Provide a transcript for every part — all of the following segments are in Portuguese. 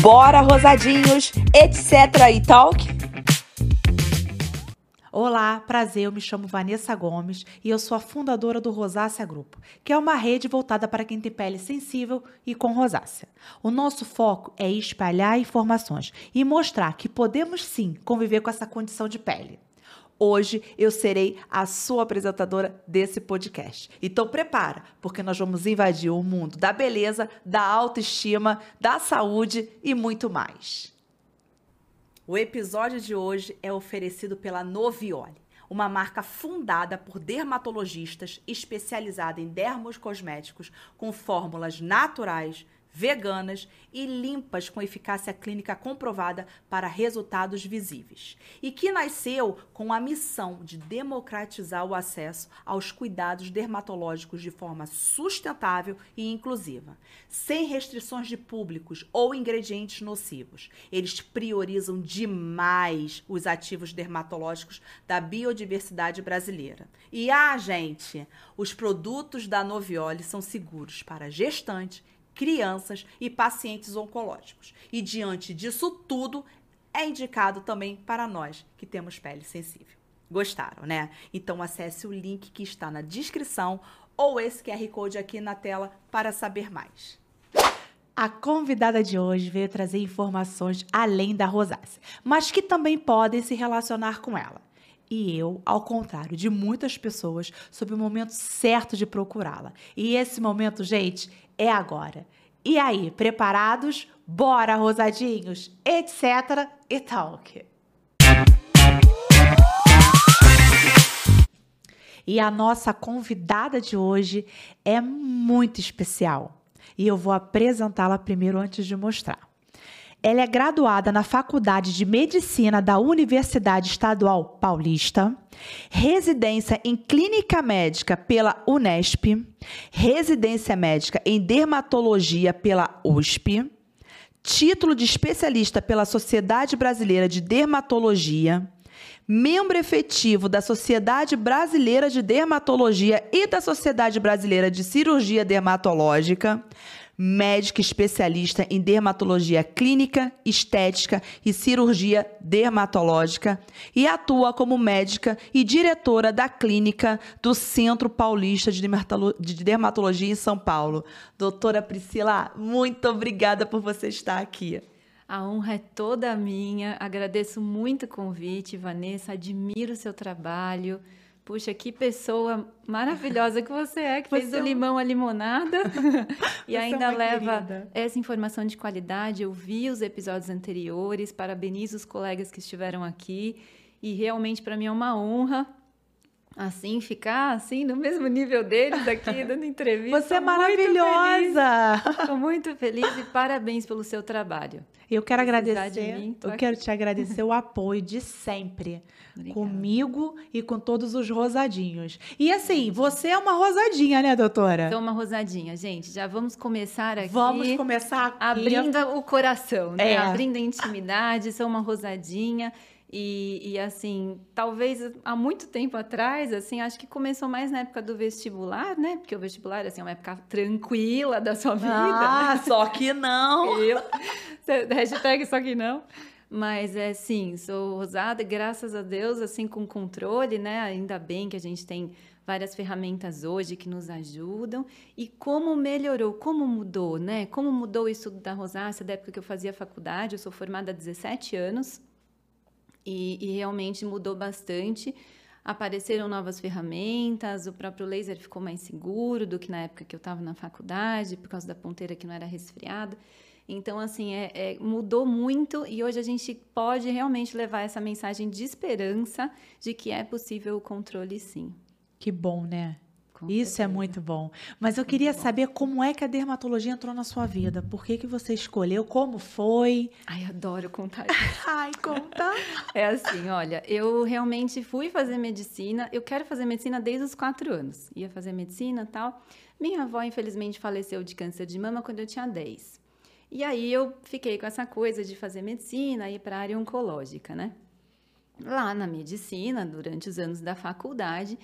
Bora, rosadinhos, etc. e talk? Olá, prazer, eu me chamo Vanessa Gomes e eu sou a fundadora do Rosácea Grupo, que é uma rede voltada para quem tem pele sensível e com rosácea. O nosso foco é espalhar informações e mostrar que podemos sim conviver com essa condição de pele. Hoje eu serei a sua apresentadora desse podcast. Então prepara, porque nós vamos invadir o mundo da beleza, da autoestima, da saúde e muito mais. O episódio de hoje é oferecido pela Noviole, uma marca fundada por dermatologistas especializada em dermos cosméticos com fórmulas naturais veganas e limpas com eficácia clínica comprovada para resultados visíveis. E que nasceu com a missão de democratizar o acesso aos cuidados dermatológicos de forma sustentável e inclusiva, sem restrições de públicos ou ingredientes nocivos. Eles priorizam demais os ativos dermatológicos da biodiversidade brasileira. E ah, gente, os produtos da Noviole são seguros para gestantes crianças e pacientes oncológicos. E diante disso tudo, é indicado também para nós que temos pele sensível. Gostaram, né? Então acesse o link que está na descrição ou esse QR Code aqui na tela para saber mais. A convidada de hoje veio trazer informações além da rosácea, mas que também podem se relacionar com ela. E eu, ao contrário de muitas pessoas, soube o momento certo de procurá-la. E esse momento, gente, é agora. E aí, preparados? Bora, rosadinhos, etc. e talk. E a nossa convidada de hoje é muito especial. E eu vou apresentá-la primeiro antes de mostrar. Ela é graduada na Faculdade de Medicina da Universidade Estadual Paulista, residência em Clínica Médica pela Unesp, residência médica em Dermatologia pela USP, título de especialista pela Sociedade Brasileira de Dermatologia, membro efetivo da Sociedade Brasileira de Dermatologia e da Sociedade Brasileira de Cirurgia Dermatológica, médica especialista em dermatologia clínica, estética e cirurgia dermatológica e atua como médica e diretora da clínica do Centro Paulista de Dermatologia em São Paulo. Doutora Priscila, muito obrigada por você estar aqui. A honra é toda minha. Agradeço muito o convite, Vanessa. Admiro o seu trabalho. Puxa, que pessoa maravilhosa que você é, que fez do é limão a limonada e é ainda é leva querida. essa informação de qualidade. Eu vi os episódios anteriores, parabenizo os colegas que estiveram aqui e realmente para mim é uma honra assim, ficar assim no mesmo nível deles aqui, dando entrevista. Você é maravilhosa! Estou muito feliz e parabéns pelo seu trabalho. Eu quero agradecer, mim, eu aqui. quero te agradecer o apoio de sempre, Obrigada. comigo e com todos os rosadinhos. E assim, você é uma rosadinha, né, doutora? Sou uma rosadinha, gente. Já vamos começar aqui. Vamos começar aqui. Abrindo o coração, né? É. Abrindo a intimidade, sou uma rosadinha. E, e, assim, talvez há muito tempo atrás, assim, acho que começou mais na época do vestibular, né? Porque o vestibular assim, é uma época tranquila da sua vida. Ah, né? só que não! Eu, hashtag só que não. Mas é sim, sou rosada, graças a Deus, assim, com controle, né? Ainda bem que a gente tem várias ferramentas hoje que nos ajudam. E como melhorou, como mudou, né? Como mudou o estudo da rosácea da época que eu fazia faculdade? Eu sou formada há 17 anos e, e realmente mudou bastante. Apareceram novas ferramentas, o próprio laser ficou mais seguro do que na época que eu estava na faculdade, por causa da ponteira que não era resfriada. Então, assim, é, é, mudou muito e hoje a gente pode realmente levar essa mensagem de esperança de que é possível o controle sim. Que bom, né? Com Isso é certeza. é muito bom. Mas eu queria saber como é que a dermatologia entrou na sua vida. Por que, que você escolheu? Como foi? Ai, adoro contar. Ai, conta. é assim, olha, eu realmente fui fazer medicina. Eu quero fazer medicina desde os quatro anos. Ia fazer medicina tal. Minha avó, infelizmente, faleceu de câncer de mama quando eu tinha 10. E aí eu fiquei com essa coisa de fazer medicina, ir para a área oncológica, né? Lá na medicina, durante os anos da faculdade,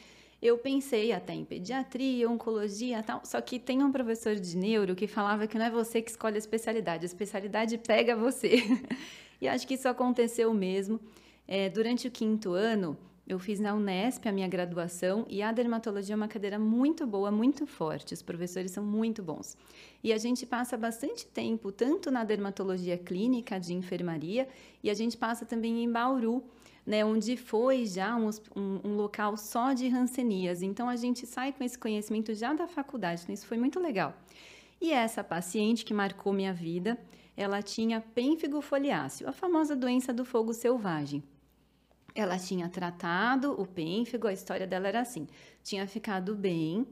eu pensei até em pediatria, oncologia tal, só que tem um professor de neuro que falava que não é você que escolhe a especialidade, a especialidade pega você. e acho que isso aconteceu mesmo. É, durante o quinto ano, eu fiz na Unesp a minha graduação e a dermatologia é uma cadeira muito boa, muito forte. Os professores são muito bons. E a gente passa bastante tempo tanto na dermatologia clínica de enfermaria e a gente passa também em Bauru, né, onde foi já um, um, um, local só de rancenias. Então a gente sai com esse conhecimento já da faculdade. Então isso foi muito legal. E essa paciente que marcou minha vida, ela tinha pênfigo foliáceo, a famosa doença do fogo selvagem. Ela tinha tratado o pênfigo, a história dela era assim: tinha ficado bem,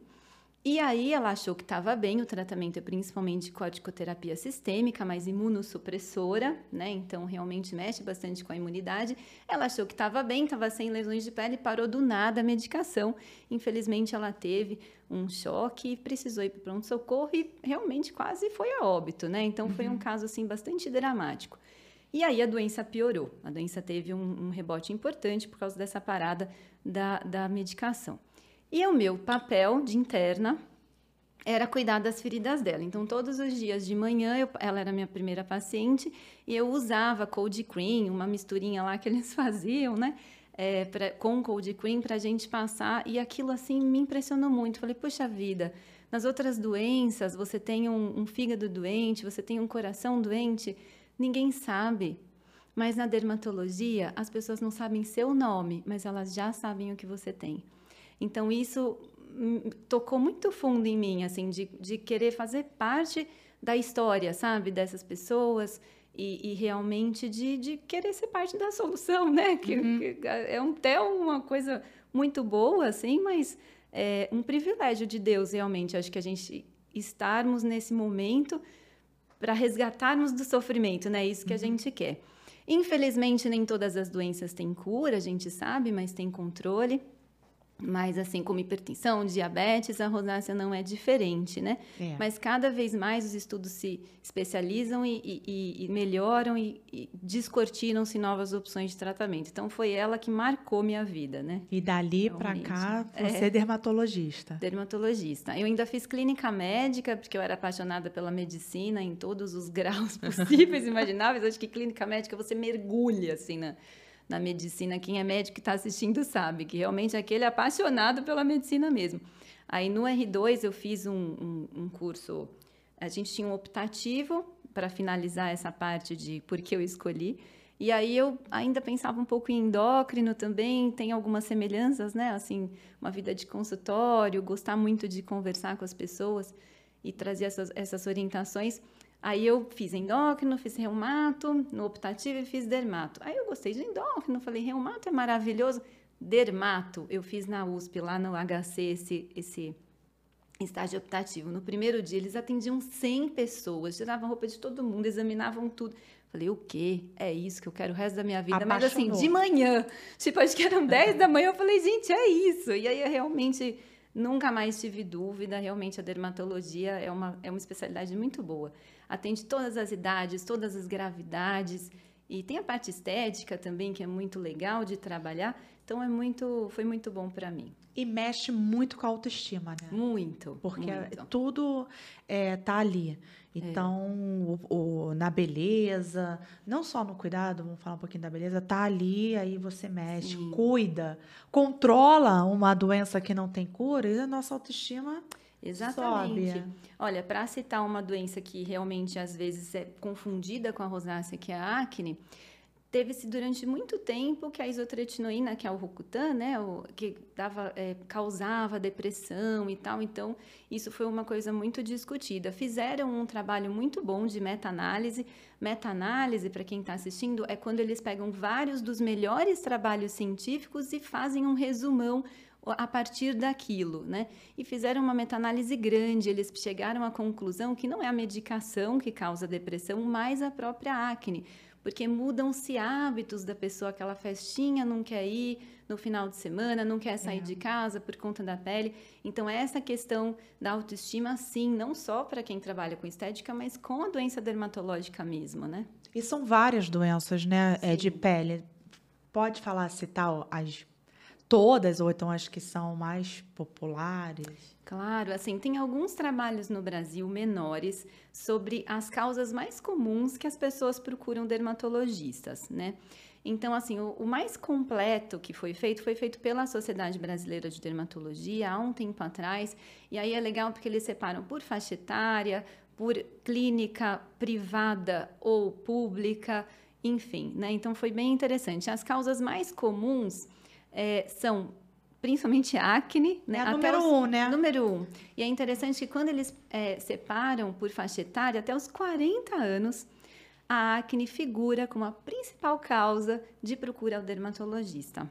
e aí ela achou que estava bem, o tratamento é principalmente corticoterapia sistêmica, mas imunossupressora, né? Então realmente mexe bastante com a imunidade. Ela achou que estava bem, estava sem lesões de pele, parou do nada a medicação. Infelizmente ela teve um choque, precisou ir para pronto-socorro e realmente quase foi a óbito, né? Então foi um uhum. caso assim bastante dramático. E aí a doença piorou. A doença teve um, um rebote importante por causa dessa parada da, da medicação. E o meu papel de interna era cuidar das feridas dela. Então, todos os dias de manhã, eu, ela era minha primeira paciente, e eu usava cold cream, uma misturinha lá que eles faziam, né? É, pra, com cold cream para a gente passar, e aquilo assim me impressionou muito. Falei, puxa vida, nas outras doenças você tem um, um fígado doente, você tem um coração doente, Ninguém sabe. Mas na dermatologia, as pessoas não sabem seu nome, mas elas já sabem o que você tem. Então, isso tocou muito fundo em mim, assim, de, de querer fazer parte da história, sabe? Dessas pessoas e, e realmente de, de, querer ser parte da solução, né? Que, uhum. que é até uma coisa muito boa, assim, mas é um privilégio de Deus, realmente. Acho que a gente estarmos nesse momento para resgatarmos do sofrimento, né? Isso que uhum. a gente quer. Infelizmente, nem todas as doenças têm cura, a gente sabe, mas tem controle. Mas, assim, como hipertensão, diabetes, a rosácea não é diferente, né? É. Mas cada vez mais os estudos se especializam e, e, e melhoram e, e descortinam-se novas opções de tratamento. Então, foi ela que marcou minha vida, né? E dali para cá, você é, é dermatologista. Dermatologista. Eu ainda fiz clínica médica, porque eu era apaixonada pela medicina em todos os graus possíveis e imagináveis. Acho que clínica médica você mergulha, assim, na na medicina, quem é médico que está assistindo sabe, que realmente é aquele apaixonado pela medicina mesmo. Aí no R2 eu fiz um, um, um curso, a gente tinha um optativo para finalizar essa parte de por que eu escolhi. E aí eu ainda pensava um pouco em endócrino também, tem algumas semelhanças, né? Assim, uma vida de consultório, gostar muito de conversar com as pessoas e trazer essas, essas orientações. Aí eu fiz endócrino, fiz reumato, no optativo e fiz dermato. Aí eu gostei de endócrino, falei, reumato é maravilhoso. Dermato, eu fiz na USP, lá no HC, esse, esse estágio optativo. No primeiro dia, eles atendiam 100 pessoas, tiravam roupa de todo mundo, examinavam tudo. Falei, o quê? É isso que eu quero o resto da minha vida. Apaixonou. Mas assim, de manhã. Tipo, acho que eram 10 da manhã. Eu falei, gente, é isso. E aí, eu realmente, nunca mais tive dúvida. Realmente, a dermatologia é uma, é uma especialidade muito boa atende todas as idades, todas as gravidades. E tem a parte estética também, que é muito legal de trabalhar. Então, é muito, foi muito bom para mim. E mexe muito com a autoestima, né? Muito. Porque muito. tudo é, tá ali. Então, é. o, o, na beleza, não só no cuidado, vamos falar um pouquinho da beleza, tá ali, aí você mexe, Sim. cuida, controla uma doença que não tem cura, e a nossa autoestima Exatamente. Sobe. Olha, para citar uma doença que realmente às vezes é confundida com a rosácea, que é a acne, teve-se durante muito tempo que a isotretinoína, que é o Rocutan, né, o, que dava, é, causava depressão e tal, então isso foi uma coisa muito discutida. Fizeram um trabalho muito bom de meta-análise. Meta-análise, para quem está assistindo, é quando eles pegam vários dos melhores trabalhos científicos e fazem um resumão a partir daquilo, né? E fizeram uma meta-análise grande, eles chegaram à conclusão que não é a medicação que causa depressão, mas a própria acne, porque mudam-se hábitos da pessoa, aquela festinha não quer ir no final de semana, não quer sair é. de casa por conta da pele. Então, essa questão da autoestima, sim, não só para quem trabalha com estética, mas com a doença dermatológica mesmo, né? E são várias doenças, né, é, de pele. Pode falar, citar as todas, ou então as que são mais populares? Claro, assim, tem alguns trabalhos no Brasil menores sobre as causas mais comuns que as pessoas procuram dermatologistas, né? Então, assim, o, o, mais completo que foi feito foi feito pela Sociedade Brasileira de Dermatologia há um tempo atrás. E aí é legal porque eles separam por faixa etária, por clínica privada ou pública, enfim, né? Então foi bem interessante. As causas mais comuns é, são principalmente acne, né? É número os, um, né? Número um. E é interessante que quando eles é, separam por faixa etária, até os 40 anos, a acne figura como a principal causa de procura ao dermatologista.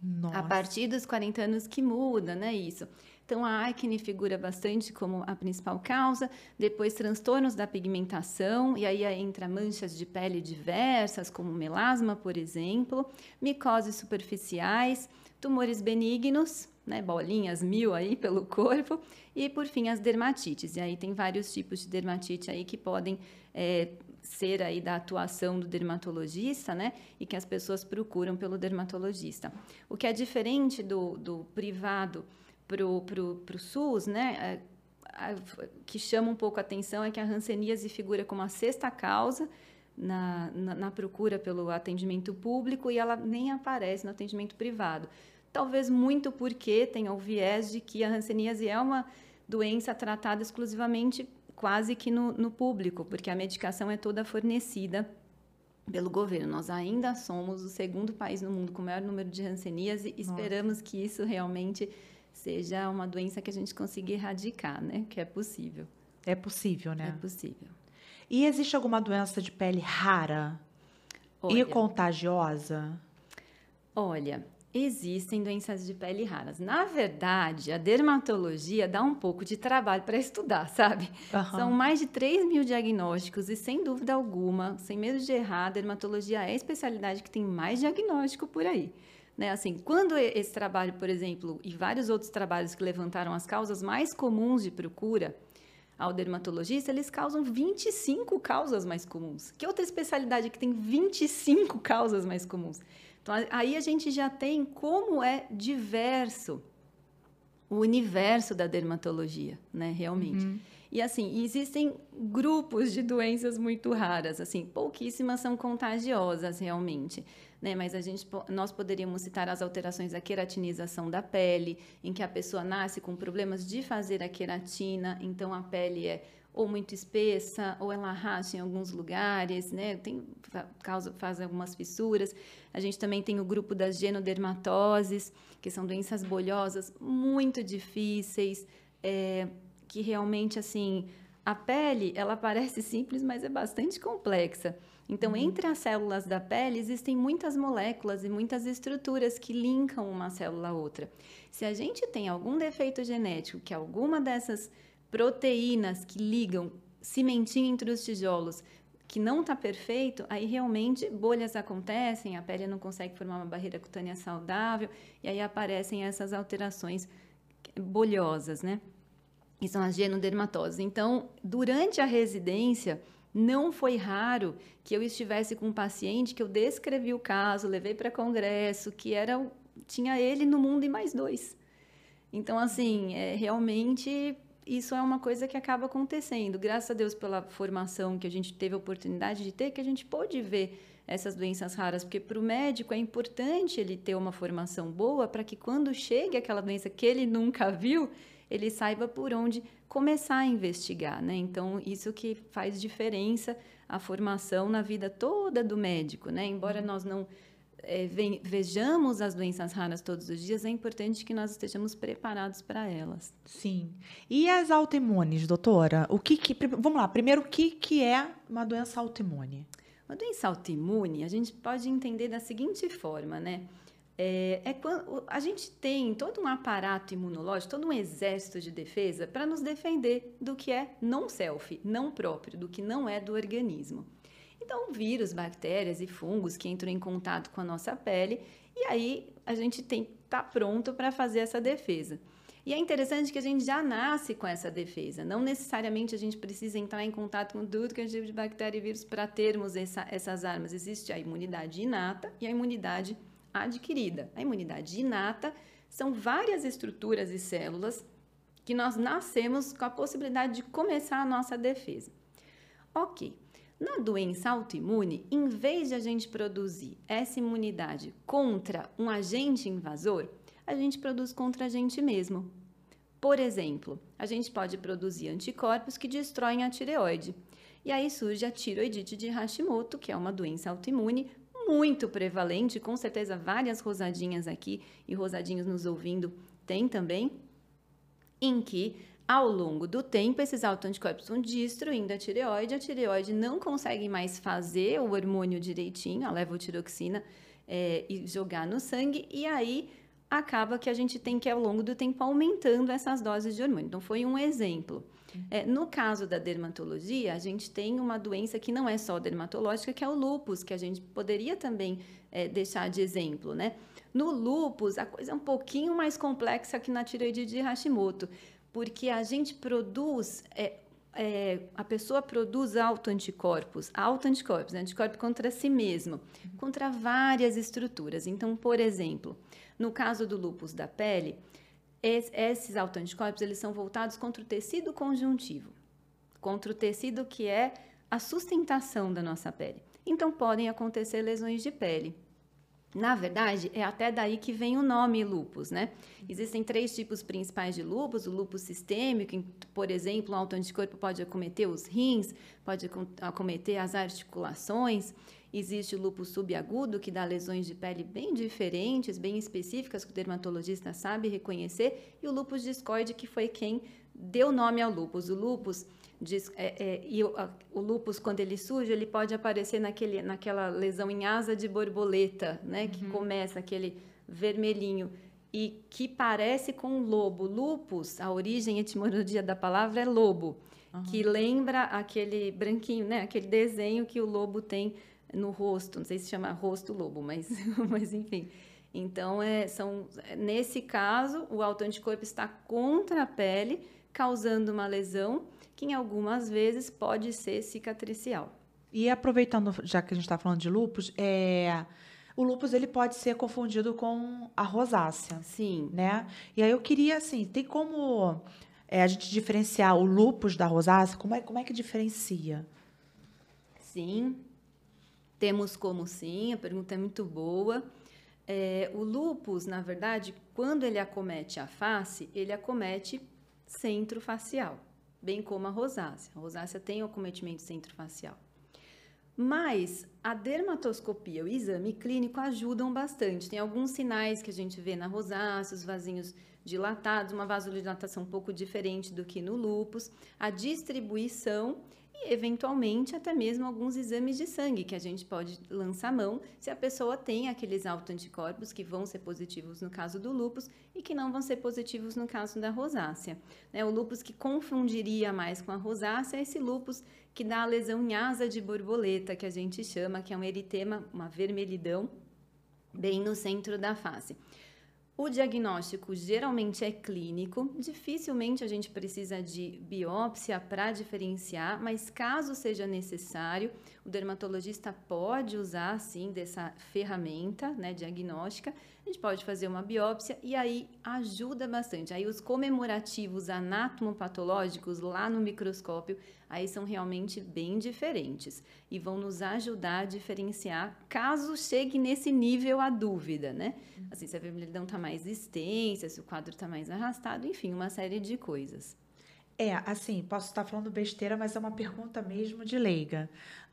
Nossa. A partir dos 40 anos que muda, né, isso. Então, a acne figura bastante como a principal causa, depois transtornos da pigmentação, e aí entra manchas de pele diversas, como melasma, por exemplo, micoses superficiais, tumores benignos, né, bolinhas mil aí pelo corpo, e por fim as dermatites. E aí tem vários tipos de dermatite aí que podem é, ser aí da atuação do dermatologista, né? E que as pessoas procuram pelo dermatologista. O que é diferente do, do privado pro, pro, pro SUS, né? Que chama um pouco a atenção é que a hanseníase figura como a sexta causa na, na, na, procura pelo atendimento público e ela nem aparece no atendimento privado. Talvez muito porque tem o viés de que a hanseníase é uma doença tratada exclusivamente quase que no, no público, porque a medicação é toda fornecida pelo governo. Nós ainda somos o segundo país no mundo com o maior número de hanseníase e esperamos que isso realmente seja uma doença que a gente consiga erradicar, né? Que é possível. É possível, né? É possível. E existe alguma doença de pele rara Olha, e contagiosa? Olha, existem doenças de pele raras. Na verdade, a dermatologia dá um pouco de trabalho para estudar, sabe? Uhum. São mais de 3 mil diagnósticos e, sem dúvida alguma, sem medo de errar, a dermatologia é a especialidade que tem mais diagnóstico por aí. Né? Assim, quando esse trabalho, por exemplo, e vários outros trabalhos que levantaram as causas mais comuns de procura ao dermatologista, eles causam 25 causas mais comuns. Que outra especialidade que tem 25 causas mais comuns? Então, aí a gente já tem como é diverso o universo da dermatologia, né, realmente. Uhum. E assim, existem grupos de doenças muito raras, assim, pouquíssimas são contagiosas realmente, né? Mas a gente nós poderíamos citar as alterações da queratinização da pele, em que a pessoa nasce com problemas de fazer a queratina, então a pele é ou muito espessa, ou ela racha em alguns lugares, né? Tem, causa, faz algumas fissuras. A gente também tem o grupo das genodermatoses, que são doenças bolhosas muito difíceis, é, que realmente, assim, a pele, ela parece simples, mas é bastante complexa. Então, uhum. entre as células da pele, existem muitas moléculas e muitas estruturas que linkam uma célula a outra. Se a gente tem algum defeito genético, que alguma dessas proteínas que ligam cimentinho entre os tijolos que não está perfeito, aí realmente bolhas acontecem, a pele não consegue formar uma barreira cutânea saudável e aí aparecem essas alterações bolhosas, né? E são as genodermatoses. Então, durante a residência, não foi raro que eu estivesse com um paciente que eu descrevi o caso, levei para congresso, que era tinha ele no mundo e mais dois. Então, assim, é, realmente isso é uma coisa que acaba acontecendo. Graças a Deus pela formação que a gente teve a oportunidade de ter, que a gente pôde ver essas doenças raras, porque para o médico é importante ele ter uma formação boa para que quando chegue aquela doença que ele nunca viu, ele saiba por onde começar a investigar, né? Então, isso que faz diferença a formação na vida toda do médico, né? Embora nós não é, vejamos as doenças raras todos os dias, é importante que nós estejamos preparados para elas. Sim. E as autoimunes, doutora? O que, que vamos lá, primeiro, o que, que é uma doença autoimune? Uma doença autoimune, a gente pode entender da seguinte forma, né? É, é quando a gente tem todo um aparato imunológico, todo um exército de defesa para nos defender do que é não self, não próprio, do que não é do organismo. Então, vírus, bactérias e fungos que entram em contato com a nossa pele e aí a gente tem que estar tá pronto para fazer essa defesa. E é interessante que a gente já nasce com essa defesa. Não necessariamente a gente precisa entrar em contato com tudo que é tipo de bactéria e vírus para termos essa, essas armas. Existe a imunidade inata e a imunidade adquirida. A imunidade inata são várias estruturas e células que nós nascemos com a possibilidade de começar a nossa defesa. Ok. Na doença autoimune, em vez de a gente produzir essa imunidade contra um agente invasor, a gente produz contra a gente mesmo. Por exemplo, a gente pode produzir anticorpos que destroem a tireoide. E aí surge a tiroidite de Hashimoto, que é uma doença autoimune muito prevalente, com certeza várias rosadinhas aqui e rosadinhos nos ouvindo tem também, em que ao longo do tempo, esses autoanticorpos vão destruindo a tireoide, a tireoide não consegue mais fazer o hormônio direitinho, a levotiroxina, é, e jogar no sangue, e aí acaba que a gente tem que, ao longo do tempo, aumentando essas doses de hormônio. Então, foi um exemplo. É, no caso da dermatologia, a gente tem uma doença que não é só dermatológica, que é o lúpus, que a gente poderia também é, deixar de exemplo, né? No lúpus, a coisa é um pouquinho mais complexa que na tireoide de Hashimoto, porque a gente produz, é, é, a pessoa produz autoanticorpos, autoanticorpos, né? anticorpos contra si mesmo, contra várias estruturas. Então, por exemplo, no caso do lúpus da pele, esses autoanticorpos eles são voltados contra o tecido conjuntivo, contra o tecido que é a sustentação da nossa pele. Então, podem acontecer lesões de pele. Na verdade, é até daí que vem o nome lupus, né? Existem três tipos principais de lupus: o lupus sistêmico, por exemplo, um autoanticorpo pode acometer os rins, pode acometer as articulações. Existe o lupus subagudo, que dá lesões de pele bem diferentes, bem específicas, que o dermatologista sabe reconhecer, e o lupus discoide, que foi quem deu nome ao lupus. O lupus Diz, é, é, e o, a, o lúpus, quando ele surge, ele pode aparecer naquele, naquela lesão em asa de borboleta, né? Uhum. Que começa aquele vermelhinho e que parece com um lobo. Lupus, a origem, a etimologia da palavra é lobo, uhum. que lembra aquele branquinho, né? Aquele desenho que o lobo tem no rosto. Não sei se chama rosto lobo, mas, mas enfim. Então, é, são, nesse caso, o autoanticorpo está contra a pele, causando uma lesão que em algumas vezes pode ser cicatricial. E aproveitando, já que a gente está falando de lupus, é, o lupus ele pode ser confundido com a rosácea. Sim. Né? E aí eu queria, assim, tem como é, a gente diferenciar o lupus da rosácea? Como é, como é que diferencia? Sim, temos como sim, a pergunta é muito boa. É, o lupus, na verdade, quando ele acomete a face, ele acomete centrofacial bem como a rosácea. A rosácea tem o acometimento centrofacial. Mas a dermatoscopia, o exame clínico ajudam bastante. Tem alguns sinais que a gente vê na rosácea, os vasinhos dilatados, uma vasodilatação um pouco diferente do que no lúpus, a distribuição e, eventualmente, até mesmo alguns exames de sangue que a gente pode lançar mão se a pessoa tem aqueles autoanticorpos que vão ser positivos no caso do lúpus e que não vão ser positivos no caso da rosácea. Né? O lúpus que confundiria mais com a rosácea é esse lúpus que dá a lesão em asa de borboleta, que a gente chama, que é um eritema, uma vermelhidão, bem no centro da face. O diagnóstico geralmente é clínico, dificilmente a gente precisa de biópsia para diferenciar, mas caso seja necessário, o dermatologista pode usar sim dessa ferramenta né, diagnóstica. A gente pode fazer uma biópsia e aí ajuda bastante. Aí os comemorativos anatomopatológicos lá no microscópio aí são realmente bem diferentes e vão nos ajudar a diferenciar caso chegue nesse nível a dúvida, né? Assim, se a vermelhidão está mais extensa, se o quadro está mais arrastado, enfim, uma série de coisas. É, assim, posso estar falando besteira, mas é uma pergunta mesmo de leiga.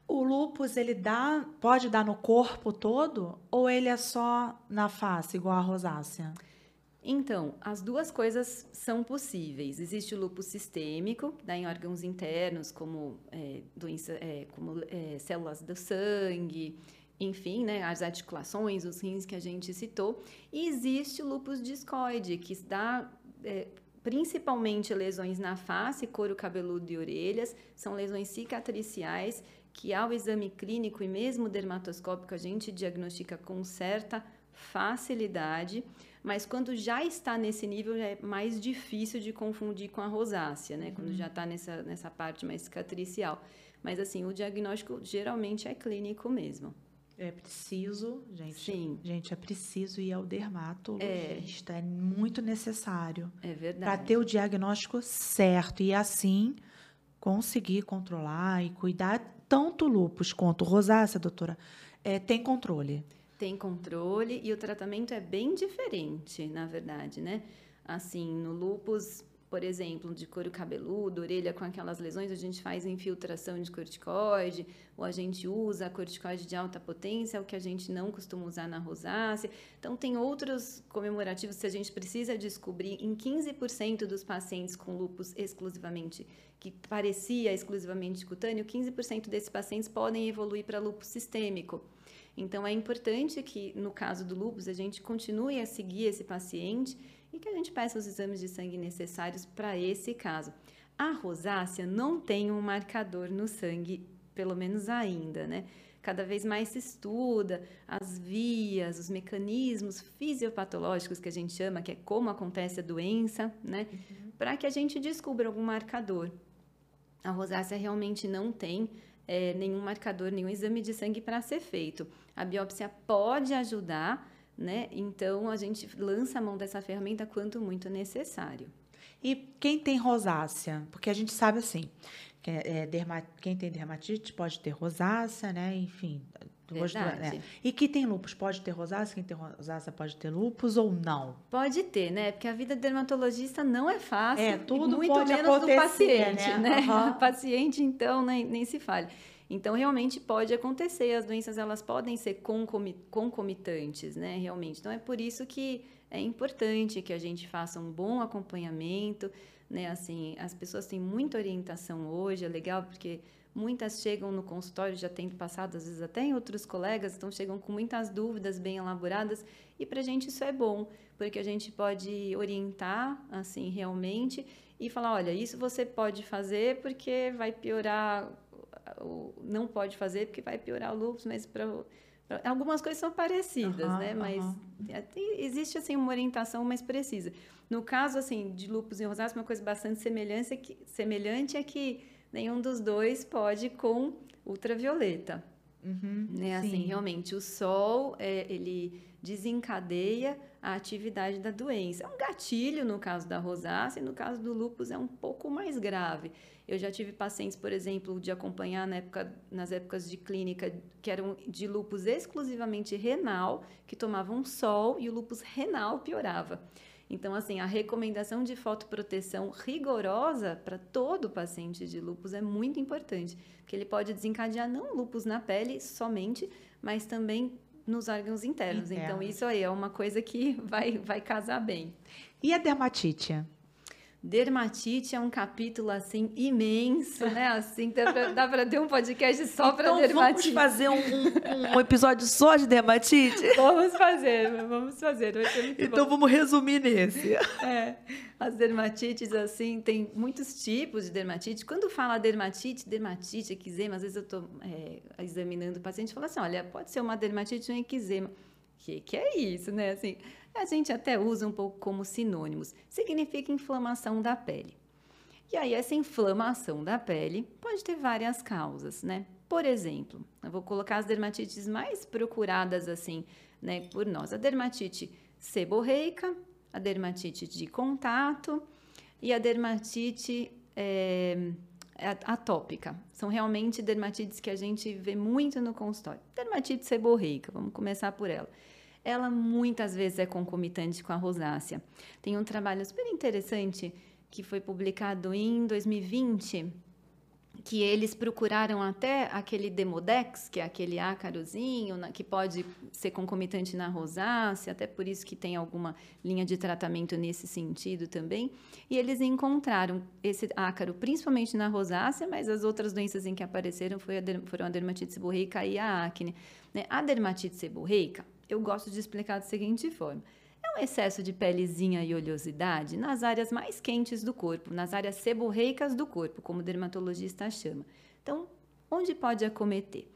O lúpus, ele dá, pode dar no corpo todo ou ele é só na face, igual a rosácea? Então, as duas coisas são possíveis. Existe o sistêmico, que dá em órgãos internos, como, é, doença, é, como é, células do sangue, enfim, né, as articulações, os rins que a gente citou. E existe o lúpus discoide, que dá é, principalmente lesões na face, couro cabeludo e orelhas, são lesões cicatriciais que ao exame clínico e mesmo dermatoscópico a gente diagnostica com certa facilidade mas quando já está nesse nível é mais difícil de confundir com a rosácea, né? Uhum. Quando já está nessa, nessa parte mais cicatricial. Mas assim, o diagnóstico geralmente é clínico mesmo. É preciso, gente. Sim. Gente, é preciso ir ao dermatologista. É, é muito necessário. É Para verdade. ter o diagnóstico certo e assim conseguir controlar e cuidar tanto lúpus quanto rosácea, doutora, é, tem controle. Tem controle e o tratamento é bem diferente, na verdade, né? Assim, no lúpus, por exemplo, de couro cabeludo, orelha com aquelas lesões, a gente faz infiltração de corticoide, ou a gente usa corticoide de alta potência, o que a gente não costuma usar na rosácea. Então, tem outros comemorativos que a gente precisa descobrir em 15% dos pacientes com lúpus exclusivamente, que parecia exclusivamente cutâneo, 15% desses pacientes podem evoluir para lúpus sistêmico. Então, é importante que, no caso do lúpus, a gente continue a seguir esse paciente e que a gente peça os exames de sangue necessários para esse caso. A rosácea não tem um marcador no sangue, pelo menos ainda, né? Cada vez mais se estuda as vias, os mecanismos fisiopatológicos que a gente chama, que é como acontece a doença, né? Para que a gente descubra algum marcador. A rosácea realmente não tem é, nenhum marcador, nenhum exame de sangue para ser feito. A biópsia pode ajudar, né? Então a gente lança a mão dessa ferramenta quanto muito necessário. E quem tem rosácea? Porque a gente sabe assim, que é, é, derma- quem tem dermatite pode ter rosácea, né? Enfim. gosto- Verdade. é. E quem tem lúpus pode ter rosácea? Quem tem rosácea pode ter lúpus ou não? Pode ter, né? Porque a vida dermatologista não é fácil. É, e tudo muito pode menos do paciente, né? né? O paciente, então, nem, nem se fale. Então, realmente pode acontecer. As doenças, elas podem ser concomi- concomitantes, né? Realmente. Então, é por isso que é importante que a gente faça um bom acompanhamento, né? Assim, as pessoas têm muita orientação hoje, é legal porque muitas chegam no consultório já tendo passado, às vezes até em outros colegas, então chegam com muitas dúvidas bem elaboradas e para a gente isso é bom, porque a gente pode orientar, assim, realmente e falar, olha, isso você pode fazer porque vai piorar, não pode fazer porque vai piorar o lúpus, mas para algumas coisas são parecidas, Aham, né? Mas é, existe assim uma orientação mais precisa. No caso assim de lúpus e rosácea, uma coisa bastante semelhante é que, semelhante é que nenhum dos dois pode com ultravioleta, Uhum, né? Assim, sim. realmente o sol é, ele desencadeia a atividade da doença. É um gatilho no caso da rosácea e no caso do lúpus é um pouco mais grave. Eu já tive pacientes, por exemplo, de acompanhar na época, nas épocas de clínica que eram de lúpus exclusivamente renal, que tomavam sol e o lúpus renal piorava. Então, assim, a recomendação de fotoproteção rigorosa para todo paciente de lúpus é muito importante, porque ele pode desencadear não lúpus na pele somente, mas também nos órgãos internos. Então, Internos. isso aí é uma coisa que vai, vai casar bem. E a dermatite? Dermatite é um capítulo, assim, imenso, né? Assim, dá pra ter um podcast só para então vamos dermatite. fazer um, um- episódio só de dermatite? Vamos fazer, vamos fazer. Muito bom. Então vamos resumir nesse. É, as dermatites, assim, tem muitos tipos de dermatite. Quando fala dermatite, dermatite, eczema, às vezes eu estou examinando o paciente e falo assim, olha, pode ser uma dermatite ou um eczema. O que, que é isso, né? Assim, a gente até usa um pouco como sinônimos. Significa inflamação da pele. E aí, essa inflamação da pele pode ter várias causas, né? Por exemplo, eu vou colocar as dermatites mais procuradas, assim, né, por nós. A dermatite seborreica, a dermatite de contato e a dermatite é, atópica. São realmente dermatites que a gente vê muito no consultório. Dermatite seborreica, vamos começar por ela. Ela muitas vezes é concomitante com a rosácea. Tem um trabalho super interessante que foi publicado em 2020, que eles procuraram até aquele Demodex, que é aquele ácarozinho, que pode ser concomitante na rosácea, até por isso que tem alguma linha de tratamento nesse sentido também. E eles encontraram esse ácaro principalmente na rosácea, mas as outras doenças em que apareceram foram a dermatite seborreica e a acne. né? A dermatite seborreica, eu gosto de explicar da seguinte forma. É um excesso de pelezinha e oleosidade nas áreas mais quentes do corpo, nas áreas seborreicas do corpo, como o dermatologista chama. Então, onde pode acometer?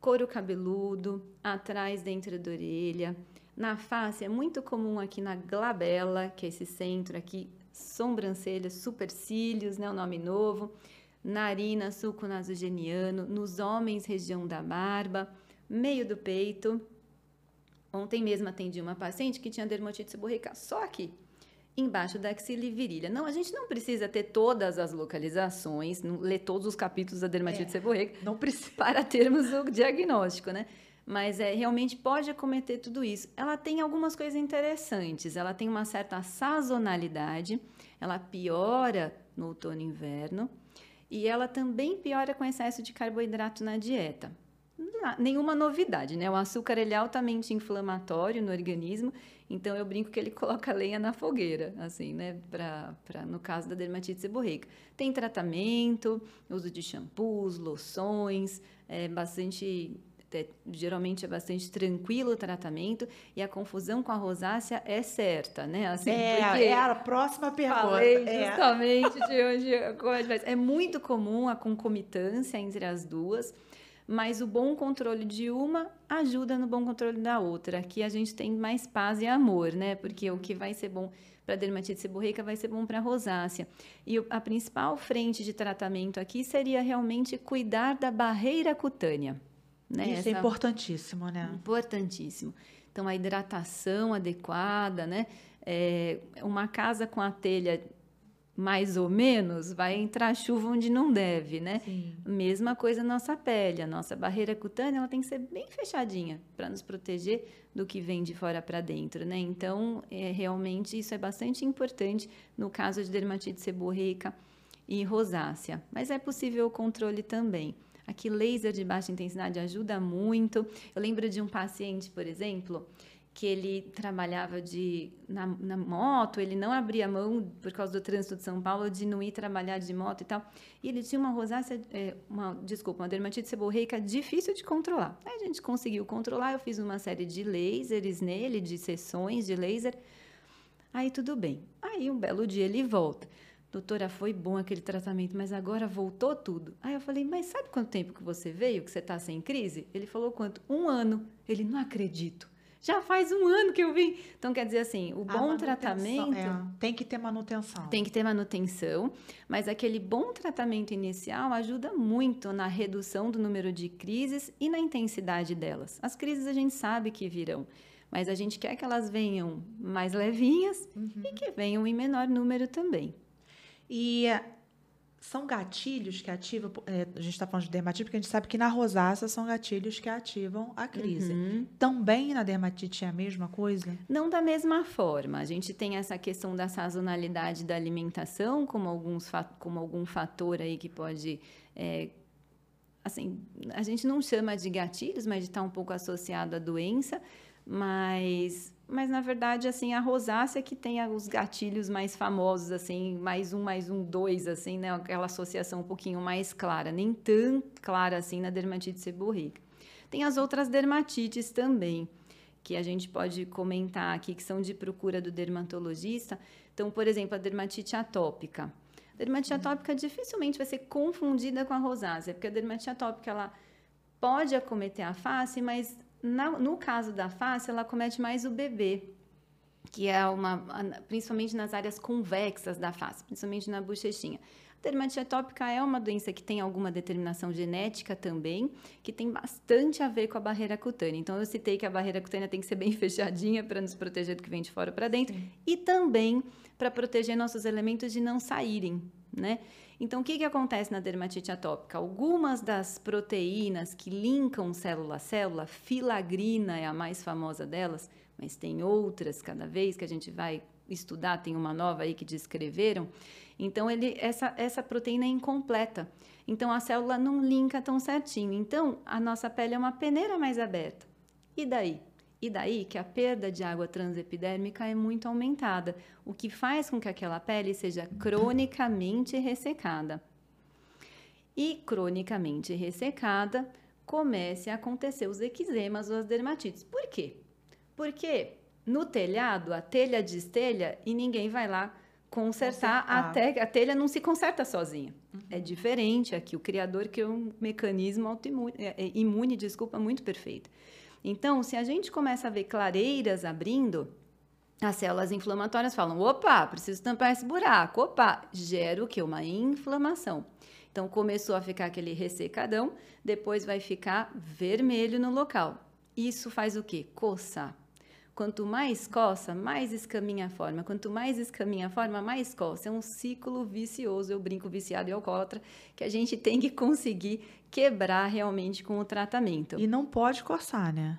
Couro cabeludo, atrás dentro da orelha, na face, é muito comum aqui na glabela, que é esse centro aqui, sobrancelha, supercílios, né, o nome novo, narina, sulco nasogeniano, nos homens, região da barba, meio do peito. Ontem mesmo atendi uma paciente que tinha dermatite seborreica só aqui, embaixo da axila e virilha. Não, a gente não precisa ter todas as localizações, não ler todos os capítulos da dermatite É. seborreica Não precisa. para termos o diagnóstico, né? Mas é, realmente pode acometer tudo isso. Ela tem algumas coisas interessantes. Ela tem uma certa sazonalidade, ela piora no outono e inverno, e ela também piora com excesso de carboidrato na dieta. Na- nenhuma novidade, né? O açúcar ele é altamente inflamatório no organismo, então eu brinco que ele coloca lenha na fogueira, assim, né? Pra, pra, no caso da dermatite seborreica. Tem tratamento, uso de shampoos, loções, é bastante. é, geralmente é bastante tranquilo o tratamento e a confusão com a rosácea é certa, né? Assim, É, é a próxima pergunta. Falei É. justamente de onde faz. É muito comum a concomitância entre as duas, mas o bom controle de uma ajuda no bom controle da outra. Aqui a gente tem mais paz e amor, né? Porque o que vai ser bom para dermatite seborreica vai ser bom para rosácea. E a principal frente de tratamento aqui seria realmente cuidar da barreira cutânea. Né? Isso é Essa- importantíssimo, né? Importantíssimo. Então, a hidratação adequada, né? É, uma casa com a telha mais ou menos vai entrar chuva onde não deve, né? Sim. Mesma coisa na nossa pele. A nossa barreira cutânea ela tem que ser bem fechadinha para nos proteger do que vem de fora para dentro, né? Então, é, realmente, isso é bastante importante no caso de dermatite seborreica e rosácea. Mas é possível o controle também. Aqui, laser de baixa intensidade ajuda muito. Eu lembro de um paciente, por exemplo, que ele trabalhava de, na, na moto, ele não abria mão, por causa do trânsito de São Paulo, de não ir trabalhar de moto e tal. E ele tinha uma rosácea, é, uma, desculpa, uma dermatite seborreica difícil de controlar. Aí a gente conseguiu controlar, eu fiz uma série de lasers nele, de sessões de laser. Aí tudo bem. Aí um belo dia ele volta. Doutora, foi bom aquele tratamento, mas agora voltou tudo. Aí eu falei, mas sabe quanto tempo que você veio, que você está sem crise? Ele falou quanto? Um ano. Ele, não acredito. Já faz um ano que eu vim. Então, quer dizer assim, o bom tratamento é, tem que ter manutenção. tem que ter manutenção, mas aquele bom tratamento inicial ajuda muito na redução do número de crises e na intensidade delas. As crises a gente sabe que virão, mas a gente quer que elas venham mais levinhas e que venham em menor número também. E são gatilhos que ativam. é, a gente está falando de dermatite, porque a gente sabe que na rosácea são gatilhos que ativam a crise. Uhum. Também na dermatite é a mesma coisa? Não da mesma forma. A gente tem essa questão da sazonalidade da alimentação como, alguns, como algum fator aí que pode. é, assim, a gente não chama de gatilhos, mas de estar um pouco associado à doença, mas, mas na verdade, assim, a rosácea que tem os gatilhos mais famosos, assim, mais um, mais um, dois, assim, né? Aquela associação um pouquinho mais clara, nem tão clara assim na dermatite seborreica. Tem as outras dermatites também que a gente pode comentar aqui, que são de procura do dermatologista. Então, por exemplo, a dermatite atópica. A dermatite atópica dificilmente vai ser confundida com a rosácea, porque a dermatite atópica ela pode acometer a face, mas na- no caso da face, ela acomete mais o bebê, que é uma, principalmente nas áreas convexas da face, principalmente na bochechinha. A dermatite atópica é uma doença que tem alguma determinação genética também, que tem bastante a ver com a barreira cutânea. Então, eu citei que a barreira cutânea tem que ser bem fechadinha para nos proteger do que vem de fora para dentro e também para proteger nossos elementos de não saírem, né? Então, o que, que acontece na dermatite atópica? Algumas das proteínas que linkam célula a célula, filagrina é a mais famosa delas, mas tem outras cada vez que a gente vai estudar, tem uma nova aí que descreveram. Então, ele, essa, essa proteína é incompleta. Então, a célula não linka tão certinho. Então, a nossa pele é uma peneira mais aberta. E daí? E daí que a perda de água transepidérmica é muito aumentada, o que faz com que aquela pele seja cronicamente ressecada. E cronicamente ressecada, comece a acontecer os eczemas ou as dermatites. Por quê? Porque no telhado, a telha destelha e ninguém vai lá consertar, Consertar. a telha. A telha não se conserta sozinha. É diferente aqui. O criador que é um mecanismo autoimune, é, é, imune, desculpa, muito perfeito. Então, se a gente começa a ver clareiras abrindo, as células inflamatórias falam: opa, preciso tampar esse buraco. Opa, gera o que? Uma inflamação. Então começou a ficar aquele ressecadão, depois vai ficar vermelho no local. Isso faz o quê? Coçar. Quanto mais coça, mais escaminha a forma. Quanto mais escaminha a forma, mais coça. É um ciclo vicioso, eu brinco viciado e alcoólatra, que a gente tem que conseguir quebrar realmente com o tratamento. E não pode coçar, né?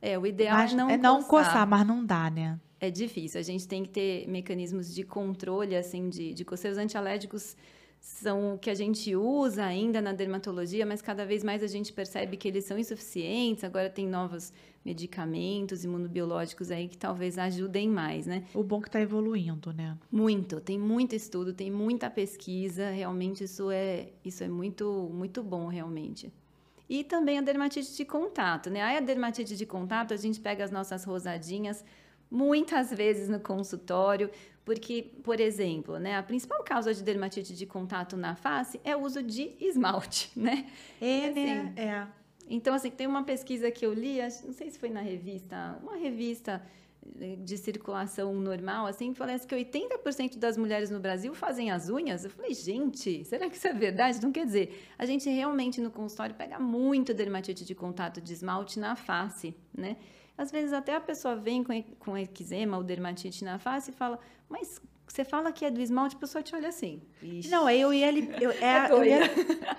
É, o ideal Mas é não é não coçar. coçar, mas não dá, né? É difícil. A gente tem que ter mecanismos de controle, assim, de, de coceiros antialérgicos são o que a gente usa ainda na dermatologia, mas cada vez mais a gente percebe que eles são insuficientes. Agora tem novos medicamentos imunobiológicos aí que talvez ajudem mais, né? O bom é que tá evoluindo, né? Muito, tem muito estudo, tem muita pesquisa, realmente isso é, isso é muito, muito bom, realmente. E também a dermatite de contato, né? Aí a dermatite de contato, a gente pega as nossas rosadinhas muitas vezes no consultório, porque, por exemplo, né, a principal causa de dermatite de contato na face é o uso de esmalte, né? É, Assim, né? É. Então, assim, tem uma pesquisa que eu li, não sei se foi na revista, uma revista eh, de circulação normal, assim, que parece que 80% das mulheres no Brasil fazem as unhas. Eu falei, gente, será que isso é verdade? Não quer dizer, a gente realmente no consultório pega muito dermatite de contato de esmalte na face, né? Às vezes até a pessoa vem com, com eczema ou dermatite na face e fala, mas você fala que é do esmalte, a pessoa te olha assim. Ixi, Não, eu ia. li- Eu, é, É eu ia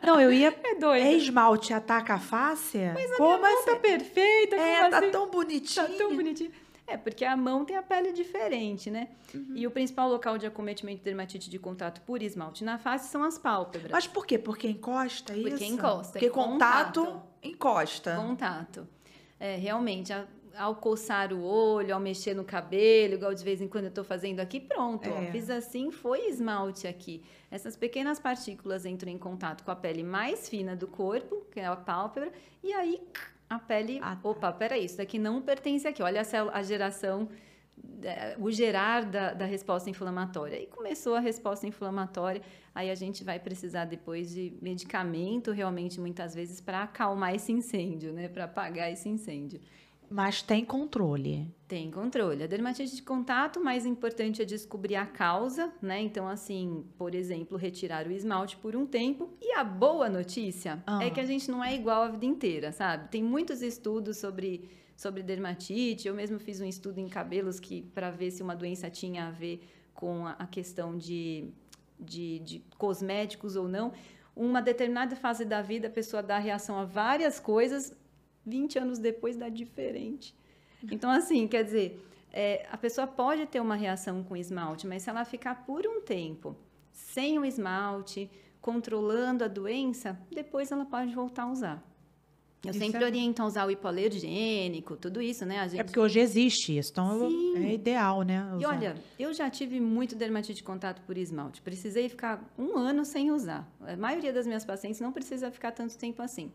não, eu ia. é doido. É esmalte ataca a face? Mas Como Tá assim? perfeita, É, tá assim? tão bonitinho. Tá tão bonitinho. É, porque a mão tem a pele diferente, né? Uhum. E o principal local de acometimento de dermatite de contato por esmalte na face são as pálpebras. Mas por quê? Porque encosta é isso? Porque encosta, Porque é contato, contato. encosta. Contato. É, realmente, a- ao coçar o olho, ao mexer no cabelo, igual de vez em quando eu tô fazendo aqui, pronto. ó, É. fiz assim, foi esmalte aqui. Essas pequenas partículas entram em contato com a pele mais fina do corpo, que é a pálpebra, e aí a pele. Ah, tá. Opa, peraí, isso daqui não pertence aqui. Olha a, a geração. é, O gerar da, da resposta inflamatória. E começou a resposta inflamatória, aí a gente vai precisar depois de medicamento, realmente, muitas vezes, para acalmar esse incêndio, né? Para apagar esse incêndio. Mas tem controle. Tem controle. A dermatite de contato, mais importante é descobrir a causa, né? Então, assim, por exemplo, retirar o esmalte por um tempo. E a boa notícia Ah. é que a gente não é igual a vida inteira, sabe? Tem muitos estudos sobre, sobre dermatite. Eu mesmo fiz um estudo em cabelos que para ver se uma doença tinha a ver com a, questão de, de, de cosméticos ou não. Uma determinada fase da vida, a pessoa dá reação a várias coisas, 20 anos depois dá diferente. Então, assim, quer dizer, é, a pessoa pode ter uma reação com esmalte, mas se ela ficar por um tempo sem o esmalte, controlando a doença, depois ela pode voltar a usar. Eu Isso sempre é oriento a usar o hipoalergênico, tudo isso, né? A gente... É porque hoje existe isso, então Sim. é ideal, né? E usar. olha, eu já tive muito dermatite de contato por esmalte. Precisei ficar um ano sem usar. A maioria das minhas pacientes não precisa ficar tanto tempo assim.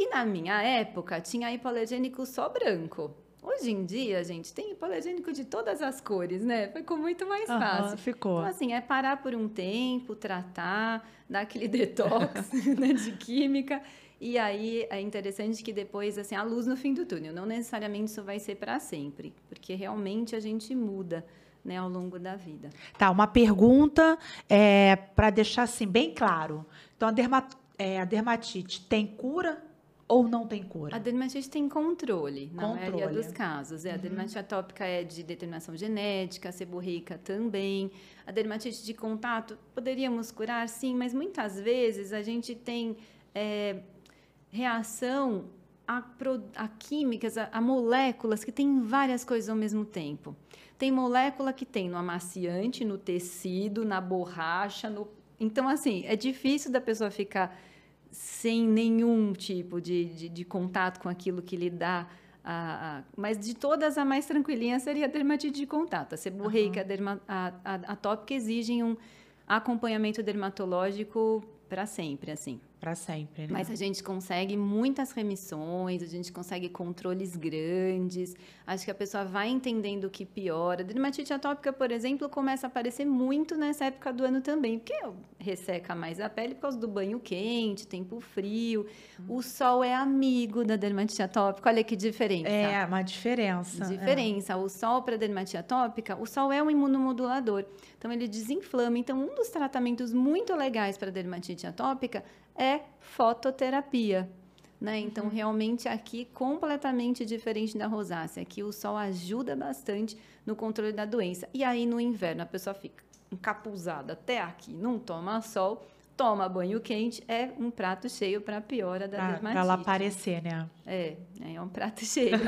E na minha época, tinha hipoalergênico só branco. Hoje em dia, gente, tem hipoalergênico de todas as cores, né? Ficou muito mais Aham, fácil. ficou. Então, assim, é parar por um tempo, tratar, dar aquele detox né, de química. E aí é interessante que depois, assim, a luz no fim do túnel. Não necessariamente isso vai ser para sempre, porque realmente a gente muda. Né, ao longo da vida. Tá, uma pergunta é, para deixar assim bem claro. Então, a, derma- é, a dermatite tem cura ou não tem cura? A dermatite tem controle, na maioria Controle. dos casos. É, A dermatite atópica é de determinação genética, a seborreica também. A dermatite de contato, poderíamos curar, sim, mas muitas vezes a gente tem é, reação a, a químicas, a, a moléculas que têm várias coisas ao mesmo tempo. Tem molécula que tem no amaciante, no tecido, na borracha, no... Então, assim, é difícil da pessoa ficar sem nenhum tipo de, de, de contato com aquilo que lhe dá. A, a- mas de todas, a mais tranquilinha seria a dermatite de contato. A seborreica, a, derma, a, a atópica exigem um acompanhamento dermatológico para sempre, assim. Para sempre, né? Mas a gente consegue muitas remissões, a gente consegue controles grandes. Acho que a pessoa vai entendendo o que piora. Dermatite atópica, por exemplo, começa a aparecer muito nessa época do ano também, porque resseca mais a pele por causa do banho quente, tempo frio. O sol é amigo da dermatite atópica. Olha que diferença. É, uma diferença. é. Diferença. O sol para dermatite atópica, o sol é um imunomodulador. Então ele desinflama. Então um dos tratamentos muito legais para dermatite atópica é fototerapia. Né? Então, Uhum. realmente aqui completamente diferente da rosácea. Aqui o sol ajuda bastante no controle da doença. E aí no inverno a pessoa fica encapuzada até aqui, não toma sol, toma banho quente, é um prato cheio para a piora da Pra, dermatite. pra ela aparecer, né? É, é um prato cheio.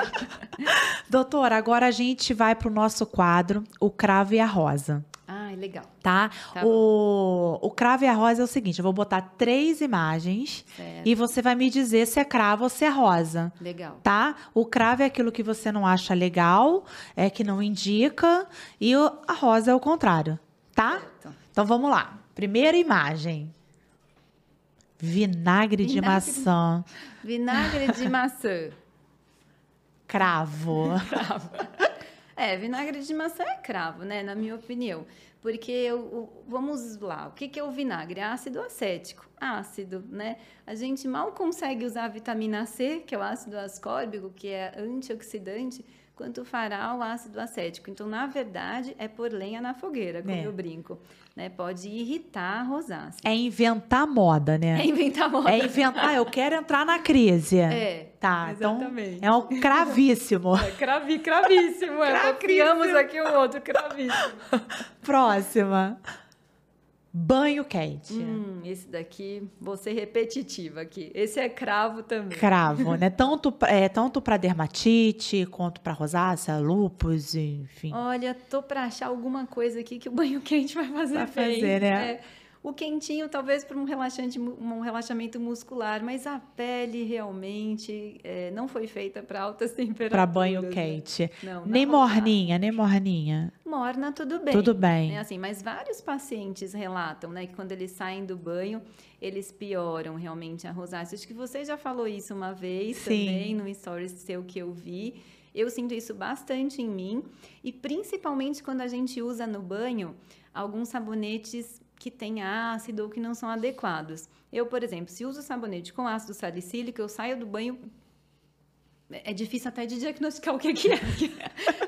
Doutora, agora a gente vai pro nosso quadro, o cravo e a rosa. Ai, legal. Tá? Tá o, o cravo e a rosa é o seguinte: eu vou botar três imagens Certo. e você vai me dizer se é cravo ou se é rosa. Legal. Tá? O cravo é aquilo que você não acha legal, é que não indica, e o- a rosa é o contrário. Tá? Certo. Então vamos lá. Primeira imagem. Vinagre, de Vinagre. maçã. Vinagre de maçã. Cravo. É, vinagre de maçã é cravo, né? Na minha opinião. Porque, o- vamos lá, o que, que é o vinagre? Ácido acético. Ácido, né? A gente mal consegue usar a vitamina C, que é o ácido ascórbico, que é antioxidante, quanto fará o ácido acético. Então, na verdade, é pôr lenha na fogueira, como É. eu brinco. Né? Pode irritar a rosácea. É inventar moda, né? É inventar moda. É inventar. Ah, eu quero entrar na crise. É, Tá, exatamente. então é um cravíssimo. É cravi, cravíssimo. É, Cravíssimo. criamos aqui o outro, cravíssimo. Próxima. Banho quente. Hum, esse daqui, vou ser repetitiva aqui. Esse é cravo também. Cravo, né? Tanto, é, tanto para dermatite, quanto para rosácea, lúpus, enfim. Olha, tô pra achar alguma coisa aqui que o banho quente vai fazer Vai bem. fazer, né? É, o quentinho, talvez para um, relaxante, um relaxamento muscular, mas a pele realmente é, não foi feita para altas temperaturas. Para banho né? quente. Não, Nem morninha, nem morninha. Morna, tudo bem. Tudo bem. né? Assim, mas vários pacientes relatam, né, que quando eles saem do banho, eles pioram realmente a rosácea. Acho que você já falou isso uma vez Sim. também no stories seu que eu vi. Eu sinto isso bastante em mim e principalmente quando a gente usa no banho alguns sabonetes que têm ácido ou que não são adequados. Eu, por exemplo, se uso sabonete com ácido salicílico, eu saio do banho é difícil até de diagnosticar o que, que é.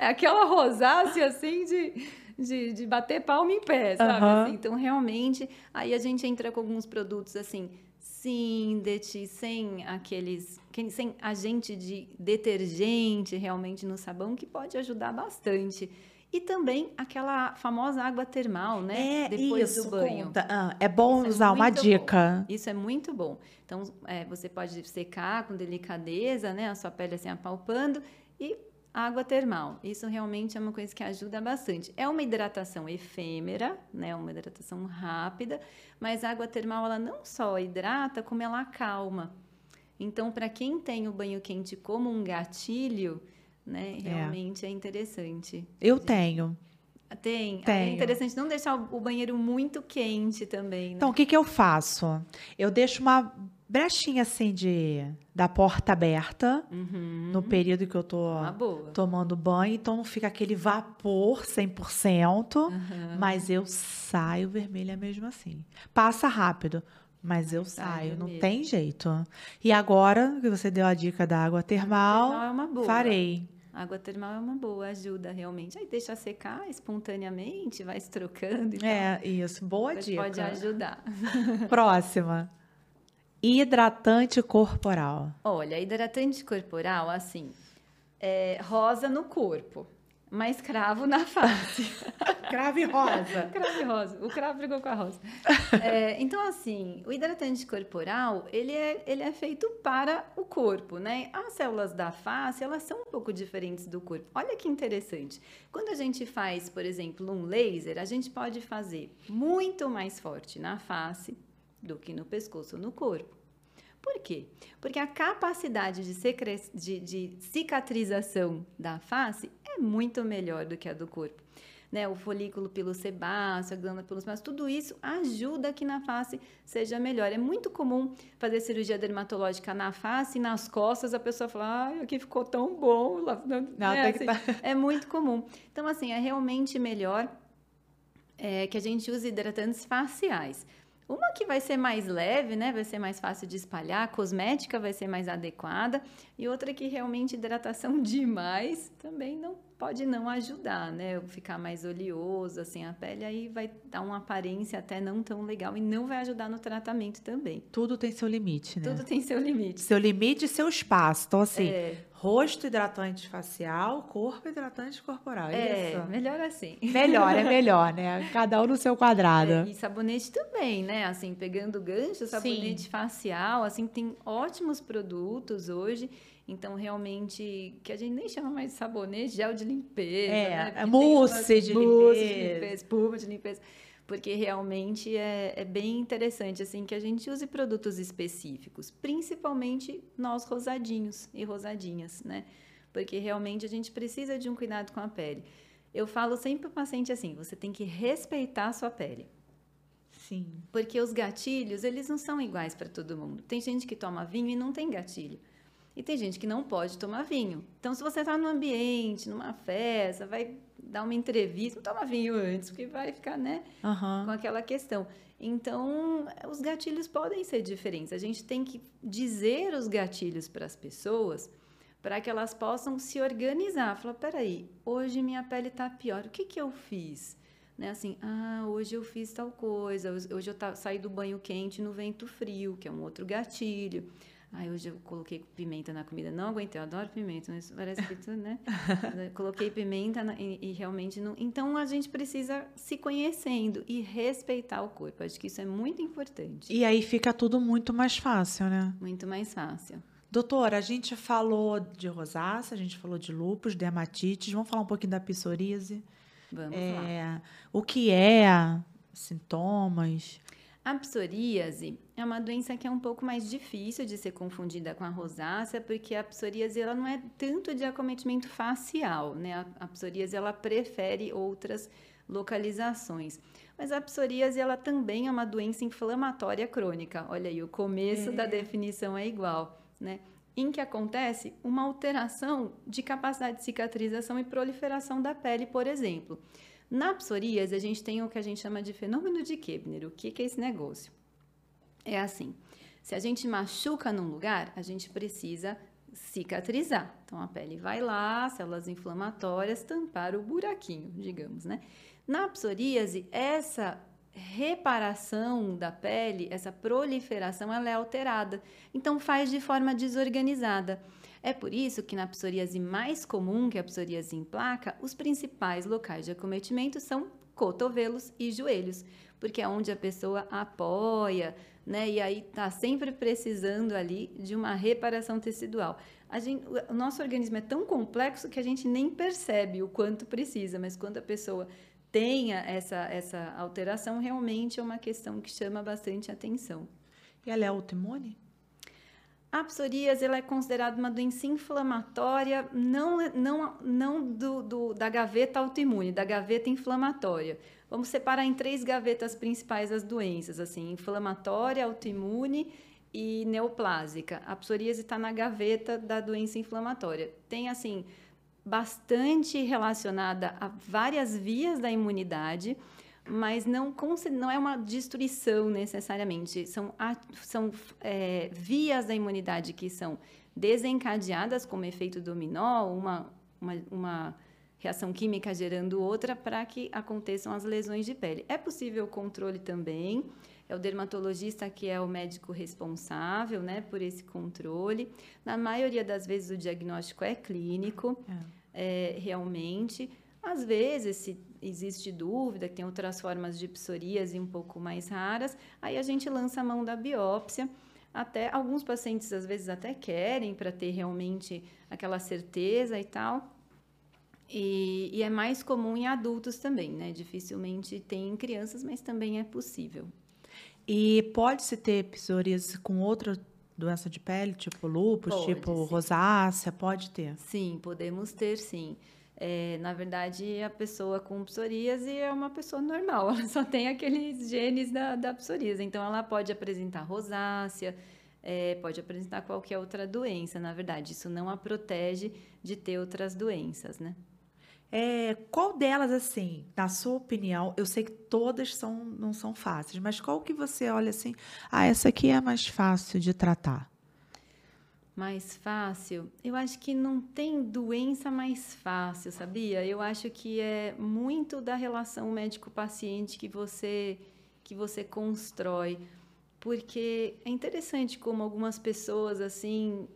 É aquela rosácea, assim, de, de, de bater palma em pé, sabe? Aham. Assim, então, realmente, aí a gente entra com alguns produtos, assim, Sindet, sem aqueles... que- Sem agente de detergente, realmente, no sabão, que pode ajudar bastante. E também aquela famosa água termal, né? É Depois isso, do banho. conta. Ah, é bom Isso é usar uma muito bom. dica. Isso é muito bom. Então, é, você pode secar com delicadeza, né? A sua pele assim apalpando e água termal. Isso realmente é uma coisa que ajuda bastante. É uma hidratação efêmera, né? Uma hidratação rápida, mas a água termal ela não só hidrata, como ela acalma. Então, para quem tem o banho quente como um gatilho, né? É. Realmente é interessante. Eu tenho. Tem. É Tenho. interessante não deixar o banheiro muito quente também, né? Então, o que, que eu faço? Eu deixo uma brechinha assim de da porta aberta Uhum. no período que eu tô tomando banho, então não fica aquele vapor 100%, Aham. mas eu saio vermelha mesmo assim. Passa rápido, mas eu sai saio, não vermelha. tem jeito. E agora que você deu a dica da água termal, termal é uma boa. farei. Água termal é uma boa, ajuda realmente. Aí deixa secar espontaneamente, vai se trocando e tal. É, isso, boa Mas dica. Pode ajudar. Próxima. Hidratante corporal. Olha, hidratante corporal, assim, é rosa no corpo, mas cravo na face. Crave rosa. cravo e rosa. O cravo brigou com a rosa. É, então, assim, o hidratante corporal, ele é, ele é feito para o corpo, né? As células da face, elas são um pouco diferentes do corpo. Olha que interessante. Quando a gente faz, por exemplo, um laser, a gente pode fazer muito mais forte na face do que no pescoço ou no corpo. Por quê? Porque a capacidade de, de, de cicatrização da face é muito melhor do que a do corpo. né, o folículo pilosebáceo, a glândula pilosebácea, tudo isso ajuda que na face seja melhor. É muito comum fazer cirurgia dermatológica na face e nas costas a pessoa fala, ai, aqui ficou tão bom. Não, é, assim, tá... é muito comum. Então, assim, é realmente melhor é, que a gente use hidratantes faciais. Uma que vai ser mais leve, né? Vai ser mais fácil de espalhar, cosmética vai ser mais adequada, e outra que realmente hidratação demais também não pode não ajudar, né? Ficar mais oleoso, assim, a pele aí vai dar uma aparência até não tão legal e não vai ajudar no tratamento também. Tudo tem seu limite, né? Tudo tem seu limite. Seu limite e seu espaço. Então, assim, é. rosto hidratante facial, corpo hidratante corporal. É, é isso? melhor assim. Melhor, é melhor, né? Cada um no seu quadrado. É, e sabonete também, né? Assim, pegando gancho, sabonete Sim. facial, assim, tem ótimos produtos hoje então, realmente, que a gente nem chama mais de sabonete, gel de limpeza. É, né? mousse de, mousse de limpeza. Espuma de limpeza. Porque realmente é, é bem interessante, assim, que a gente use produtos específicos. Principalmente nós rosadinhos e rosadinhas, né? Porque realmente a gente precisa de um cuidado com a pele. Eu falo sempre para o paciente assim, você tem que respeitar a sua pele. Sim. Porque os gatilhos, eles não são iguais para todo mundo. Tem gente que toma vinho e não tem gatilho. E tem gente que não pode tomar vinho. Então, se você está num ambiente, numa festa, vai dar uma entrevista, não toma vinho antes, porque vai ficar, né, uhum. com aquela questão. Então, os gatilhos podem ser diferentes. A gente tem que dizer os gatilhos para as pessoas para que elas possam se organizar. Falar, peraí, hoje minha pele está pior, o que, que eu fiz? Né, assim, ah, hoje eu fiz tal coisa, hoje eu saí do banho quente no vento frio, que é um outro gatilho. Ai, hoje eu coloquei pimenta na comida. Não aguentei, eu adoro pimenta, mas parece que tudo, né? coloquei pimenta na, e, e, realmente não. Então a gente precisa se conhecendo e respeitar o corpo. Acho que isso é muito importante. E aí fica tudo muito mais fácil, né? Muito mais fácil. Doutora, a gente falou de rosácea, a gente falou de lúpus, dermatites. Vamos falar um pouquinho da psoríase? Vamos é, lá. O que é? Sintomas? A psoríase é uma doença que é um pouco mais difícil de ser confundida com a rosácea, porque a psoríase ela não é tanto de acometimento facial, né? A, psoríase ela prefere outras localizações. Mas a psoríase ela também é uma doença inflamatória crônica. Olha aí, o começo é. da definição é igual, né? Em que acontece uma alteração de capacidade de cicatrização e proliferação da pele, por exemplo. Na psoríase, a gente tem o que a gente chama de fenômeno de Kebner. O que, que é esse negócio? É assim, se a gente machuca num lugar, a gente precisa cicatrizar. Então, a pele vai lá, células inflamatórias, tampar o buraquinho, digamos, né? Na psoríase, essa reparação da pele, essa proliferação, ela é alterada. Então, faz de forma desorganizada. É por isso que na psoríase mais comum, que é a psoríase em placa, os principais locais de acometimento são cotovelos e joelhos, porque é onde a pessoa apoia, né? E aí está sempre precisando ali de uma reparação tecidual. Gente, o nosso organismo é tão complexo que a gente nem percebe o quanto precisa, mas quando a pessoa tenha essa, essa alteração, realmente é uma questão que chama bastante atenção. E ela é autoimune? A psoríase ela é considerada uma doença inflamatória, não, não, não do, do, da gaveta autoimune, da gaveta inflamatória. Vamos separar em três gavetas principais as doenças, assim, inflamatória, autoimune e neoplásica. A psoríase está na gaveta da doença inflamatória. Tem, assim, bastante relacionada a várias vias da imunidade, mas não, não é uma destruição necessariamente. São, são é, vias da imunidade que são desencadeadas como efeito dominó, uma, uma, uma reação química gerando outra para que aconteçam as lesões de pele. É possível o controle também, é o dermatologista que é o médico responsável né, por esse controle. Na maioria das vezes o diagnóstico é clínico, é. É, realmente. Às vezes, se existe dúvida, que tem outras formas de psoríase um pouco mais raras, aí a gente lança a mão da biópsia. Até alguns pacientes às vezes até querem para ter realmente aquela certeza e tal. E, e, é mais comum em adultos também, né? Dificilmente tem em crianças, mas também é possível. E pode-se ter psoríase com outra doença de pele, tipo lúpus, pode, tipo sim. rosácea, pode ter? Sim, podemos ter sim. É, na verdade, a pessoa com psoríase é uma pessoa normal, ela só tem aqueles genes da, da psoríase. Então, ela pode apresentar rosácea, é, pode apresentar qualquer outra doença, na verdade. Isso não a protege de ter outras doenças, né? É, qual delas, assim, na sua opinião, eu sei que todas são, não são fáceis, mas qual que você olha assim, ah, essa aqui é mais fácil de tratar? Mais fácil? Eu acho que não tem doença mais fácil, sabia? Eu acho que é muito da relação médico-paciente que você, que você constrói porque é interessante como algumas pessoas assim,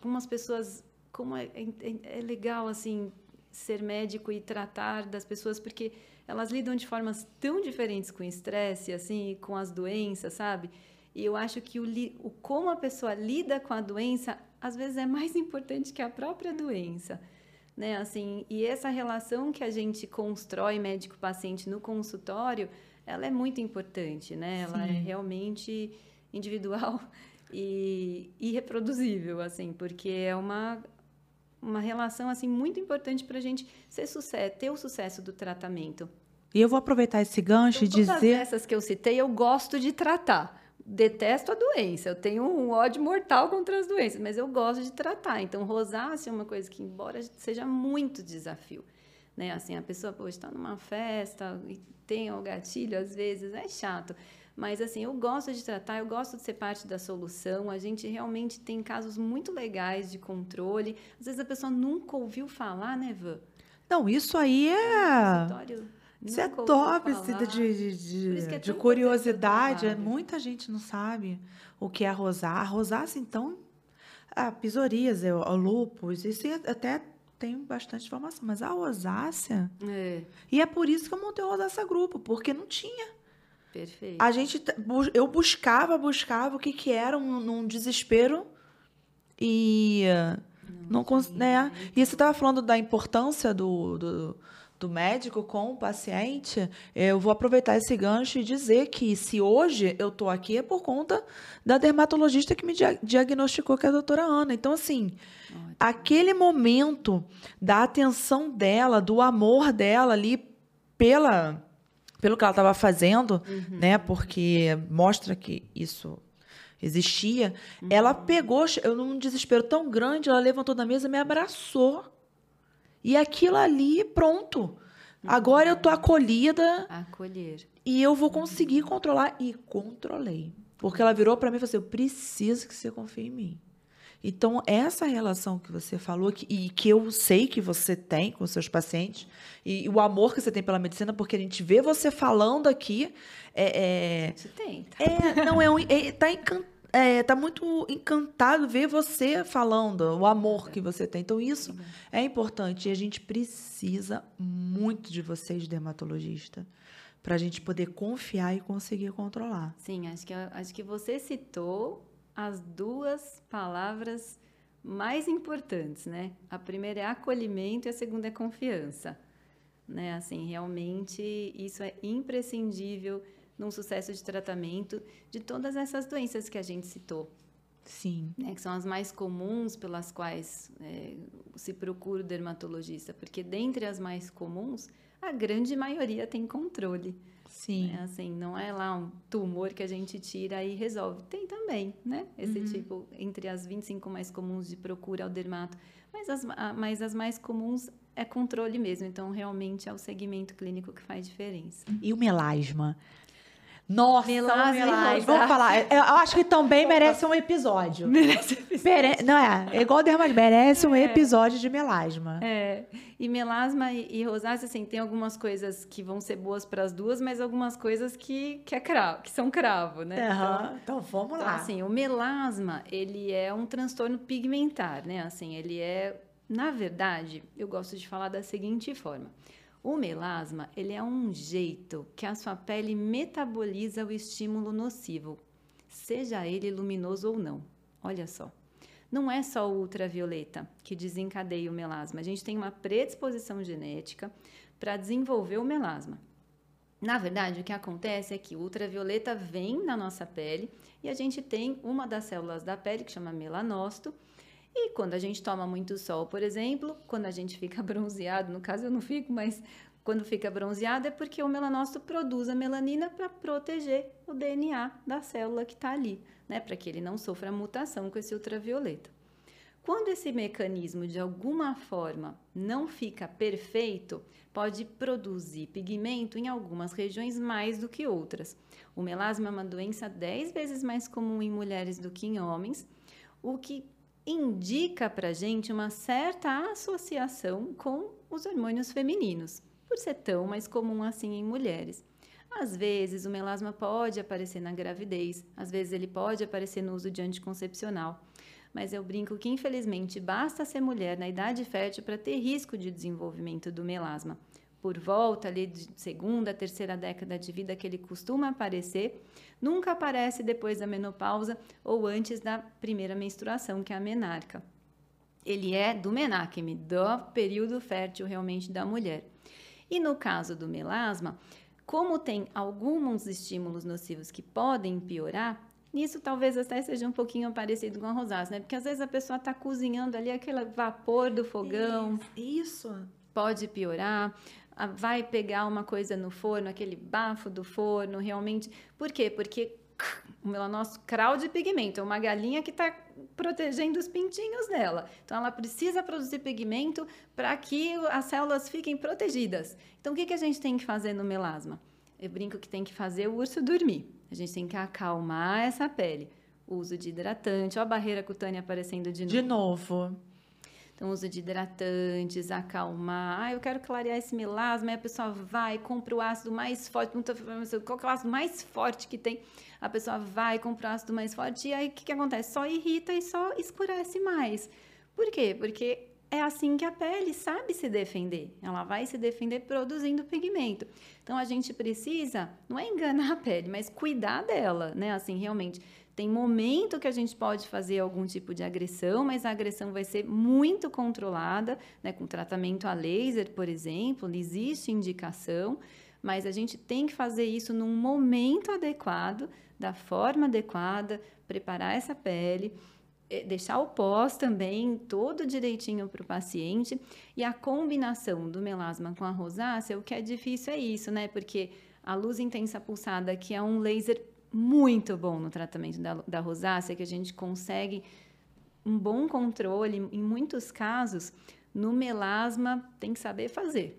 algumas pessoas como é, é, é, legal assim ser médico e tratar das pessoas porque elas lidam de formas tão diferentes com o estresse assim, com as doenças, sabe? E eu acho que o, o como a pessoa lida com a doença às vezes é mais importante que a própria doença. Né, assim, e essa relação que a gente constrói médico-paciente no consultório, ela é muito importante, né? Ela é realmente individual e irreproduzível, assim, porque é uma uma relação assim muito importante para a gente ser sucesso, ter o sucesso do tratamento. E eu vou aproveitar esse gancho então, e dizer. Todas essas que eu citei, eu gosto de tratar. Detesto a doença, eu tenho um ódio mortal contra as doenças, mas eu gosto de tratar. Então, rosácea é uma coisa que, embora seja muito desafio, né? Assim, a pessoa pode estar numa festa e tem o gatilho, às vezes é chato. Mas assim, eu gosto de tratar, eu gosto de ser parte da solução. A gente realmente tem casos muito legais de controle. Às vezes a pessoa nunca ouviu falar, né, Van? Não, isso aí é. Isso é top, assim, de, de, de, é de curiosidade. Muita gente não sabe o que é rosar. A rosácea, então, a psoríase, o lúpus, isso até tem bastante informação, mas a rosácea. É. E é por isso que eu montei o Rosácea Grupo, porque não tinha. Perfeito. A gente, eu buscava, buscava o que que era um, num desespero e não, não né? E você estava falando da importância do, do, do, médico com o paciente. Eu vou aproveitar esse gancho e dizer que se hoje eu estou aqui é por conta da dermatologista que me diagnosticou, que é a doutora Ana. Então, assim, Ótimo. aquele momento da atenção dela, do amor dela ali pela pelo que ela estava fazendo, uhum. né? Porque mostra que isso existia. Uhum. Ela pegou, eu num desespero tão grande, ela levantou da mesa, me abraçou. E aquilo ali, pronto. Uhum. Agora eu tô acolhida. Acolher. E eu vou conseguir controlar. E controlei. Porque ela virou para mim e falou assim: eu preciso que você confie em mim. Então, essa relação que você falou, que, e que eu sei que você tem com seus pacientes, e, e, o amor que você tem pela medicina, porque a gente vê você falando aqui. É, é, você tem. Tá? É, não, é, um, é, tá encantado. É, tá muito encantado ver você falando, o amor que você tem. Então, isso é importante. E a gente precisa muito de vocês, dermatologista, para a gente poder confiar e conseguir controlar. Sim, acho que, acho que você citou as duas palavras mais importantes, né? A primeira é acolhimento e a segunda é confiança. Né? Assim, realmente isso é imprescindível num sucesso de tratamento de todas essas doenças que a gente citou. Sim. Né? Que são as mais comuns pelas quais é, se procura o dermatologista, porque dentre as mais comuns, a grande maioria tem controle. Sim. Né? Assim, não é lá um tumor que a gente tira e resolve. Tem também, né? Esse uhum. tipo, entre as 25 mais comuns de procura ao dermato. Mas as, mas as mais comuns é controle mesmo. Então, realmente é o segmento clínico que faz diferença. E o melasma? Nossa, melasma, melasma. Vamos falar. Eu acho que também merece um episódio. Merece um episódio. Não é? É igual dermatite, merece um é. episódio de melasma. É. E melasma e, e rosácea, assim, tem algumas coisas que vão ser boas para as duas, mas algumas coisas que, que, é cravo, que são cravo, né? Uhum. Então, então, vamos então, lá. assim, o melasma, ele é um transtorno pigmentar, né? Assim, ele é... Na verdade, eu gosto de falar da seguinte forma. O melasma, ele é um jeito que a sua pele metaboliza o estímulo nocivo, seja ele luminoso ou não. Olha só. Não é só o ultravioleta que desencadeia o melasma. A gente tem uma predisposição genética para desenvolver o melasma. Na verdade, o que acontece é que o ultravioleta vem na nossa pele e a gente tem uma das células da pele que chama melanócito E quando a gente toma muito sol, por exemplo, quando a gente fica bronzeado, no caso eu não fico, mas quando fica bronzeado é porque o melanócito produz a melanina para proteger o DNA da célula que está ali, né? Para que ele não sofra mutação com esse ultravioleta. Quando esse mecanismo de alguma forma não fica perfeito, pode produzir pigmento em algumas regiões mais do que outras. O melasma é uma doença 10 vezes mais comum em mulheres do que em homens, o que indica para gente uma certa associação com os hormônios femininos, por ser tão mais comum assim em mulheres. Às vezes, o melasma pode aparecer na gravidez, às vezes, ele pode aparecer no uso de anticoncepcional mas eu brinco que infelizmente basta ser mulher na idade fértil para ter risco de desenvolvimento do melasma. Por volta ali de segunda, terceira década de vida que ele costuma aparecer, nunca aparece depois da menopausa ou antes da primeira menstruação, que é a menarca. Ele é do menacme, do período fértil realmente da mulher. E no caso do melasma, como tem alguns estímulos nocivos que podem piorar, Nisso talvez até seja um pouquinho parecido com a rosácea, né? Porque às vezes a pessoa está cozinhando ali aquele vapor do fogão. Isso. Pode piorar. Vai pegar uma coisa no forno, aquele bafo do forno, realmente. Por quê? Porque o melanócito cral de pigmento, é uma galinha que está protegendo os pintinhos dela. Então, ela precisa produzir pigmento para que as células fiquem protegidas. Então, o que, que a gente tem que fazer no melasma? Eu brinco que tem que fazer o urso dormir. A gente tem que acalmar essa pele. uso de hidratante, ó a barreira cutânea aparecendo de novo. De novo. Então, uso de hidratantes, acalmar. Ah, eu quero clarear esse melasma. Aí a pessoa vai, compra o ácido mais forte. Qual é o ácido mais forte que tem? A pessoa vai, compra o ácido mais forte. E aí, o que, que acontece? Só irrita e só escurece mais. Por quê? Porque é assim que a pele sabe se defender. Ela vai se defender produzindo pigmento. Então a gente precisa, não é enganar a pele, mas cuidar dela, né? Assim, realmente tem momento que a gente pode fazer algum tipo de agressão, mas a agressão vai ser muito controlada, né? Com tratamento a laser, por exemplo, existe indicação, mas a gente tem que fazer isso num momento adequado, da forma adequada, preparar essa pele é, deixar o pós também todo direitinho para o paciente. E a combinação do melasma com a rosácea, o que é difícil é isso, né? Porque a luz intensa pulsada, que é um laser muito bom no tratamento da, da rosácea, que a gente consegue um bom controle, em muitos casos, no melasma tem que saber fazer.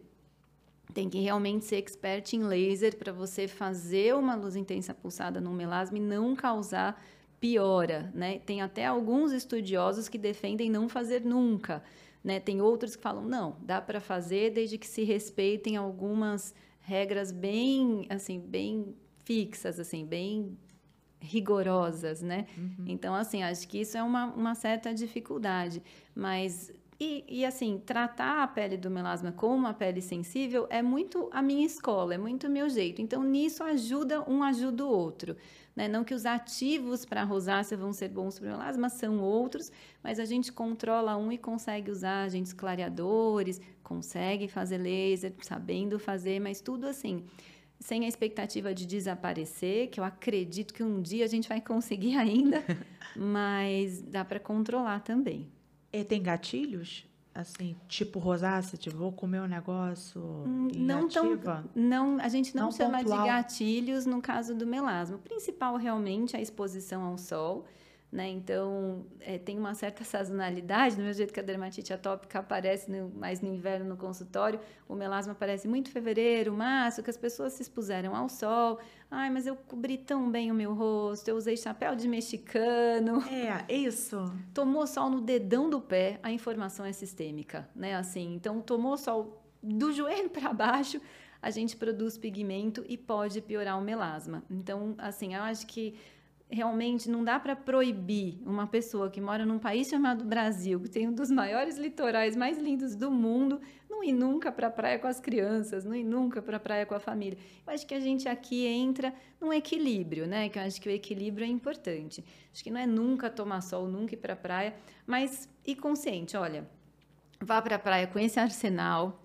Tem que realmente ser expert em laser para você fazer uma luz intensa pulsada no melasma e não causar piora, né? Tem até alguns estudiosos que defendem não fazer nunca, né? Tem outros que falam não, dá para fazer desde que se respeitem algumas regras bem, assim, bem fixas, assim, bem rigorosas, né? Uhum. Então, assim, acho que isso é uma, uma certa dificuldade, mas e, e, assim, tratar a pele do melasma como uma pele sensível é muito a minha escola, é muito o meu jeito. Então, nisso ajuda um ajuda o outro. Né? Não que os ativos para a rosácea vão ser bons para o melasma, são outros, mas a gente controla um e consegue usar agentes clareadores, consegue fazer laser, sabendo fazer, mas tudo assim sem a expectativa de desaparecer, que eu acredito que um dia a gente vai conseguir ainda, mas dá para controlar também. E tem gatilhos? Assim, tipo rosácea, tipo, vou comer um negócio hum, não tão, não A gente não, não chama pontual. de gatilhos no caso do melasma. O principal realmente é a exposição ao sol. Né? Então, é, tem uma certa sazonalidade, do mesmo jeito que a dermatite atópica aparece no, mais no inverno no consultório, o melasma aparece muito em fevereiro, março, que as pessoas se expuseram ao sol. Ai, mas eu cobri tão bem o meu rosto, eu usei chapéu de mexicano. É, isso. Tomou sol no dedão do pé, a informação é sistêmica, né? Assim, então, tomou sol do joelho para baixo, a gente produz pigmento e pode piorar o melasma. Então, assim, eu acho que realmente não dá para proibir uma pessoa que mora num país chamado Brasil, que tem um dos maiores litorais mais lindos do mundo, não ir nunca para a praia com as crianças, não ir nunca para a praia com a família. Eu acho que a gente aqui entra num equilíbrio, né? Que eu acho que o equilíbrio é importante. Acho que não é nunca tomar sol, nunca ir para a praia, mas ir consciente, olha, vá para a praia com esse arsenal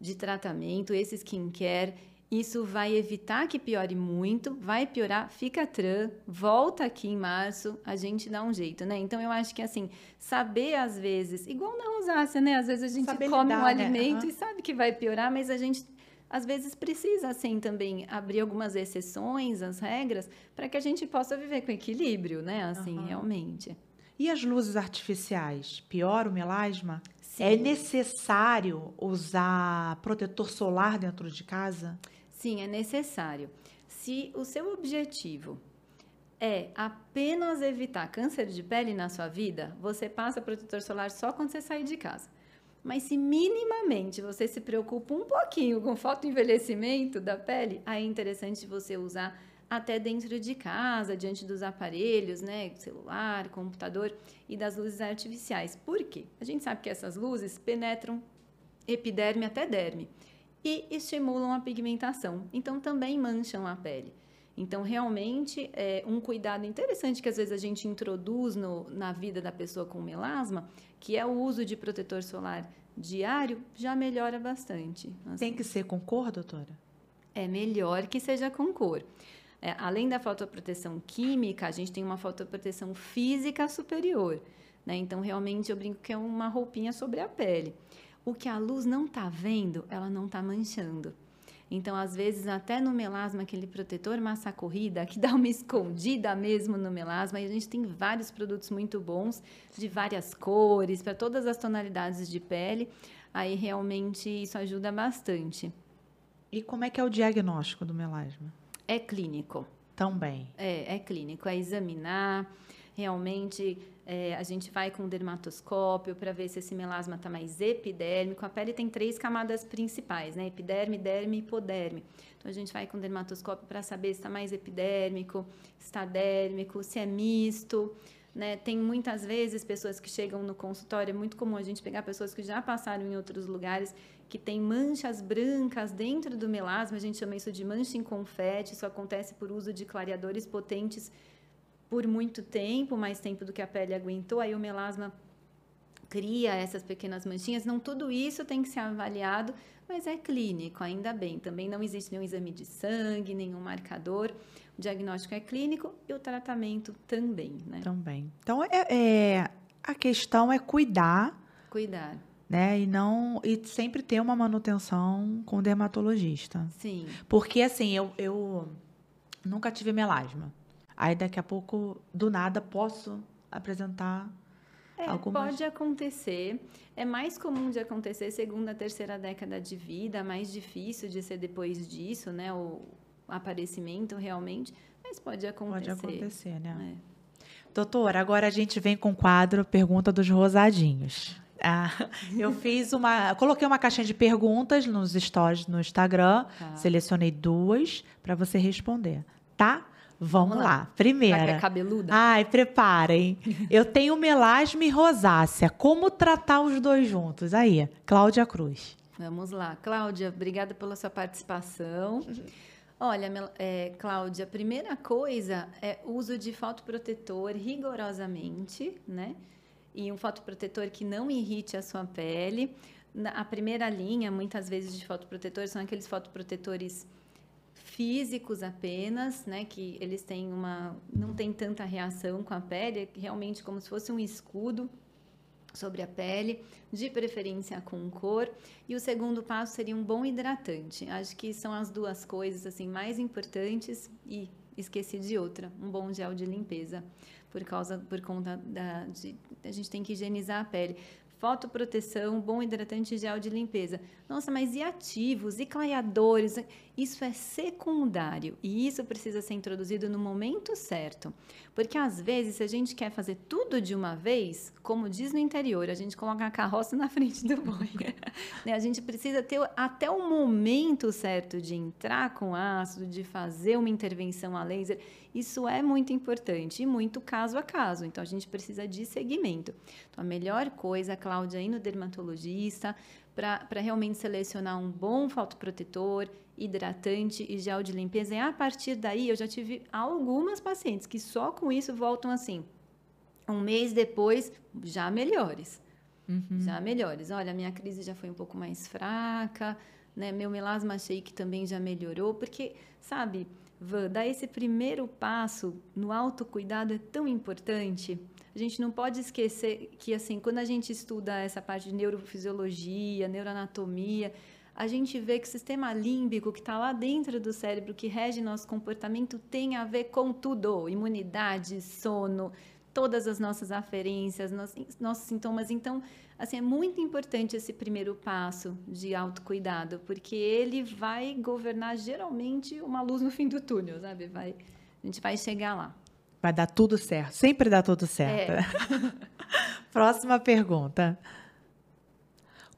de tratamento, esse skincare Isso vai evitar que piore muito, vai piorar, fica tran, volta aqui em março, a gente dá um jeito, né? Então eu acho que assim, saber às vezes, igual na rosácea, né? Às vezes a gente Saber come lidar, um né? alimento Aham. e sabe que vai piorar, mas a gente às vezes precisa assim também abrir algumas exceções às regras para que a gente possa viver com equilíbrio, né? Assim, Aham. realmente. E as luzes artificiais? Piora o melasma? Sim. É necessário usar protetor solar dentro de casa? Sim, é necessário. Se o seu objetivo é apenas evitar câncer de pele na sua vida, você passa protetor solar só quando você sair de casa. Mas se minimamente você se preocupa um pouquinho com fotoenvelhecimento da pele, aí é interessante você usar até dentro de casa, diante dos aparelhos, né, celular, computador e das luzes artificiais. Por quê? A gente sabe que essas luzes penetram epiderme até derme e estimulam a pigmentação. Então também mancham a pele. Então, realmente, é um cuidado interessante que às vezes a gente introduz no- na vida da pessoa com melasma, que é o uso de protetor solar diário, já melhora bastante. assim. Tem que ser com cor, doutora? É melhor que seja com cor. É, além da fotoproteção química, a gente tem uma fotoproteção física superior. Né? Então, realmente, eu brinco que é uma roupinha sobre a pele. O que a luz não está vendo, ela não está manchando. Então, às vezes, até no melasma, aquele protetor massa corrida, que dá uma escondida mesmo no melasma, e a gente tem vários produtos muito bons, de várias cores, para todas as tonalidades de pele. Aí, realmente, isso ajuda bastante. E como é que é o diagnóstico do melasma? É clínico. Também. É, é clínico, é examinar. Realmente, é, a gente vai com o dermatoscópio para ver se esse melasma está mais epidérmico. A pele tem três camadas principais, né? Epiderme, derme e hipoderme. Então, a gente vai com o dermatoscópio para saber se está mais epidérmico, se está dérmico, se é misto. Né? Tem muitas vezes pessoas que chegam no consultório, é muito comum a gente pegar pessoas que já passaram em outros lugares, que tem manchas brancas dentro do melasma, a gente chama isso de mancha em confete, isso acontece por uso de clareadores potentes por muito tempo, mais tempo do que a pele aguentou, aí o melasma cria essas pequenas manchinhas. Não tudo isso tem que ser avaliado, mas é clínico, ainda bem. Também não existe nenhum exame de sangue, nenhum marcador. O diagnóstico é clínico e o tratamento também, né? Também. Então, é, é- a questão é cuidar, Cuidar. né? E não. E sempre ter uma manutenção com dermatologista. Sim. Porque, assim, eu, eu nunca tive melasma. Aí, daqui a pouco, do nada, posso apresentar. É, Algumas- pode acontecer. É mais comum de acontecer segunda, terceira década de vida, mais difícil de ser depois disso, né? O aparecimento realmente, mas pode acontecer. Pode acontecer, né? É. Doutora, agora a gente vem com o quadro Pergunta dos Rosadinhos. Ah, eu fiz uma. Coloquei uma caixinha de perguntas nos stories no Instagram. Tá. Selecionei duas para você responder, tá? Vamos, Vamos lá. lá. Que Primeira. é cabeluda? Ai, preparem. Eu tenho melasma e rosácea. Como tratar os dois juntos? Aí, Cláudia Cruz. Vamos lá. Cláudia, obrigada pela sua participação. Olha, Mel- é, Cláudia, a primeira coisa é uso de fotoprotetor rigorosamente, né? E um fotoprotetor que não irrite a sua pele. Na- a primeira linha, muitas vezes, de fotoprotetores são aqueles fotoprotetores físicos apenas, né, que eles têm uma não tem tanta reação com a pele, é realmente como se fosse um escudo sobre a pele, de preferência com cor. E o segundo passo seria um bom hidratante. Acho que são as duas coisas assim mais importantes e esqueci de outra, um bom gel de limpeza, por causa por conta da de, a gente tem que higienizar a pele. Fotoproteção, bom hidratante e gel de limpeza. Nossa, mas e ativos, e clareadores? Isso é secundário e isso precisa ser introduzido no momento certo. Porque às vezes, se a gente quer fazer tudo de uma vez, como diz no interior, a gente coloca a carroça na frente do boi. Né? A gente precisa ter até o momento certo de entrar com ácido, de fazer uma intervenção a laser. Isso é muito importante e muito caso a caso. Então, a gente precisa de segmento. Então, a melhor coisa, Cláudia, ir no dermatologista para realmente selecionar um bom fotoprotetor, hidratante e gel de limpeza. E a partir daí, eu já tive algumas pacientes que só com isso voltam assim, um mês depois, já melhores. Já melhores. Olha, minha crise já foi um pouco mais fraca, né? Meu melasma shake também já melhorou, porque, sabe, Van, dar esse primeiro passo no autocuidado é tão importante. A gente não pode esquecer que, assim, quando a gente estuda essa parte de neurofisiologia, neuroanatomia, a gente vê que o sistema límbico, que está lá dentro do cérebro, que rege nosso comportamento, tem a ver com tudo: imunidade, sono, todas as nossas aferências, nossos, sintomas. Então, assim, é muito importante esse primeiro passo de autocuidado, porque ele vai governar geralmente uma luz no fim do túnel, sabe? Vai, a gente vai chegar lá. Vai dar tudo certo. Sempre dá tudo certo. É. Próxima pergunta.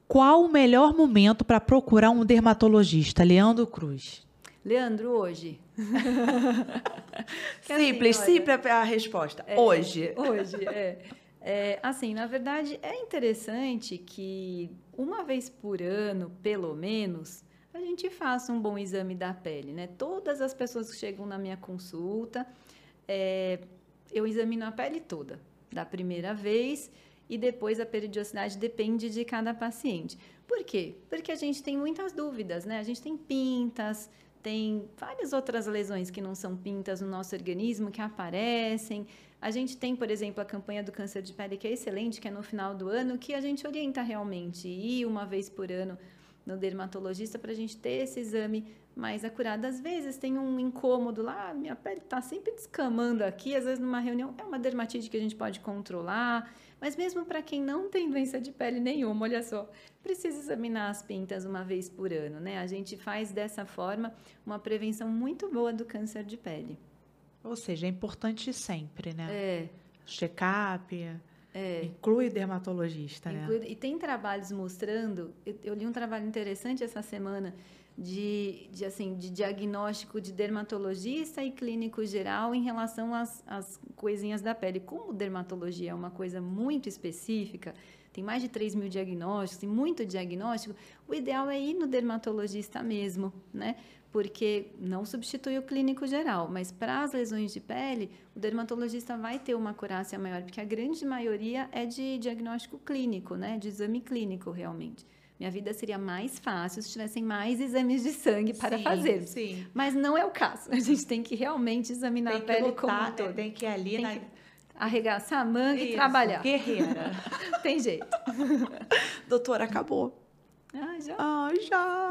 Qual o melhor momento para procurar um dermatologista? Leandro Cruz. Leandro, hoje. simples, assim, simples a resposta. É, hoje. Hoje, é. é. Assim, na verdade, é interessante que uma vez por ano, pelo menos, a gente faça um bom exame da pele, né? Todas as pessoas que chegam na minha consulta, é, eu examino a pele toda, da primeira vez, e depois a periodicidade depende de cada paciente. Por quê? Porque a gente tem muitas dúvidas, né? A gente tem pintas, tem várias outras lesões que não são pintas no nosso organismo que aparecem. A gente tem, por exemplo, a campanha do câncer de pele, que é excelente, que é no final do ano, que a gente orienta realmente ir uma vez por ano no dermatologista para a gente ter esse exame mais acurado. Às vezes tem um incômodo lá, minha pele está sempre descamando aqui, às vezes numa reunião é uma dermatite que a gente pode controlar, mas mesmo para quem não tem doença de pele nenhuma, olha só, precisa examinar as pintas uma vez por ano, né? A gente faz dessa forma uma prevenção muito boa do câncer de pele. Ou seja, é importante sempre, né? É. Check-up. É. Inclui dermatologista, Inclui, né? E tem trabalhos mostrando. Eu, eu, li um trabalho interessante essa semana de, de, assim, de diagnóstico de dermatologista e clínico geral em relação às, às coisinhas da pele. Como dermatologia é uma coisa muito específica, tem mais de 3 mil diagnósticos, tem muito diagnóstico, o ideal é ir no dermatologista mesmo, né? porque não substitui o clínico geral, mas para as lesões de pele, o dermatologista vai ter uma acurácia maior, porque a grande maioria é de diagnóstico clínico, né, de exame clínico realmente. Minha vida seria mais fácil se tivessem mais exames de sangue para sim, fazer. Sim. Mas não é o caso. A gente tem que realmente examinar tem a pele lutar, como um todo. Tem que ir ali tem na... que arregaçar a manga Isso, e trabalhar. Guerreira. tem jeito. Doutora, acabou. Ah, já? Ah, já.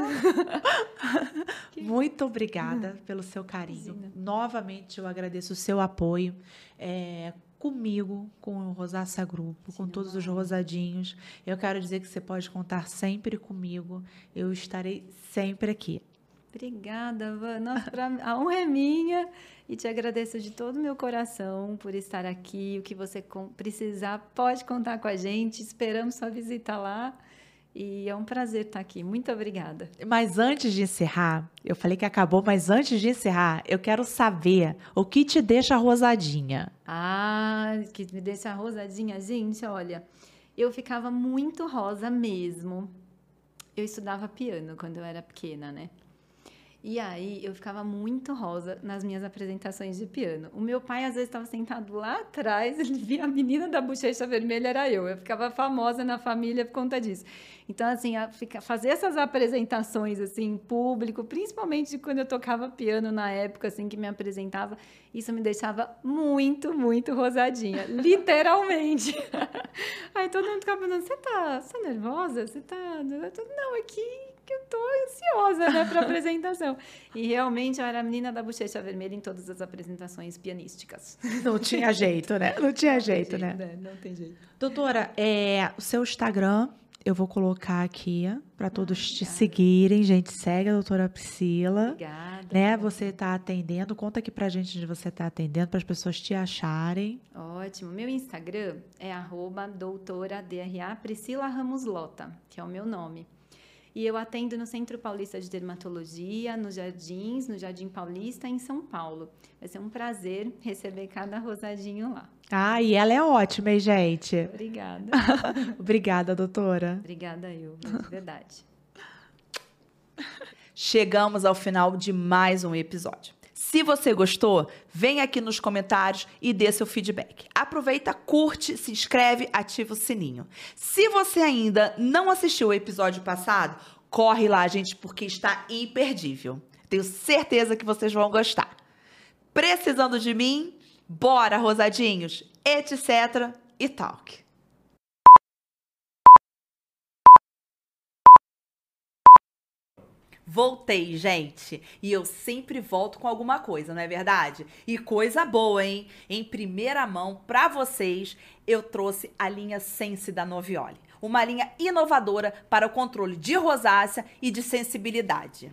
Muito obrigada pelo seu carinho. Imagina. Novamente, eu agradeço o seu apoio. É, comigo, com o Rosácia Grupo, Sim, com todos os rosadinhos. Eu quero dizer que você pode contar sempre comigo. Eu estarei sempre aqui. Obrigada, Van. Nossa, pra, a honra é minha e te agradeço de todo o meu coração por estar aqui. O que você precisar, pode contar com a gente. Esperamos sua visita lá. E é um prazer estar aqui. Muito obrigada. Mas antes de encerrar, eu falei que acabou, mas antes de encerrar, eu quero saber o que te deixa rosadinha. Ah, que me deixa rosadinha, gente, olha. Eu ficava muito rosa mesmo. Eu estudava piano quando eu era pequena, né? E aí eu ficava muito rosa nas minhas apresentações de piano. O meu pai às vezes estava sentado lá atrás, ele via a menina da bochecha vermelha era eu. Eu ficava famosa na família por conta disso. Então assim, fazer essas apresentações assim em público, principalmente quando eu tocava piano na época assim que me apresentava, isso me deixava muito, muito rosadinha, literalmente. aí todo mundo ficava perguntando: "Você tá, você tá nervosa? Você tá?" Não, aqui é que eu tô ansiosa, né, para apresentação. E realmente eu era a menina da bochecha vermelha em todas as apresentações pianísticas. Não tinha jeito, né? Não tinha não jeito, jeito, né? né? Não tem jeito. Doutora, é, o seu Instagram eu vou colocar aqui para todos ah, te seguirem. Gente, segue a doutora Priscila. Obrigada. Né? Você está atendendo. Conta aqui para a gente onde você está atendendo, para as pessoas te acharem. Ótimo. Meu Instagram é arroba doutora DRA Priscila Ramos Lota, que é o meu nome. E eu atendo no Centro Paulista de Dermatologia, nos Jardins, no Jardim Paulista, em São Paulo. Vai ser um prazer receber cada rosadinho lá. Ah, e ela é ótima, hein, gente? Obrigada. Obrigada, doutora. Obrigada eu, de verdade. Chegamos ao final de mais um episódio. Se você gostou, vem aqui nos comentários e dê seu feedback. Aproveita, curte, se inscreve, ativa o sininho. Se você ainda não assistiu o episódio passado, Corre lá, gente, porque está imperdível. Tenho certeza que vocês vão gostar. Precisando de mim? Bora, rosadinhos, etc e talk. Voltei, gente. E eu sempre volto com alguma coisa, não é verdade? E coisa boa, hein? Em primeira mão, para vocês, eu trouxe a linha Sense da Novioli. Uma linha inovadora para o controle de rosácea e de sensibilidade.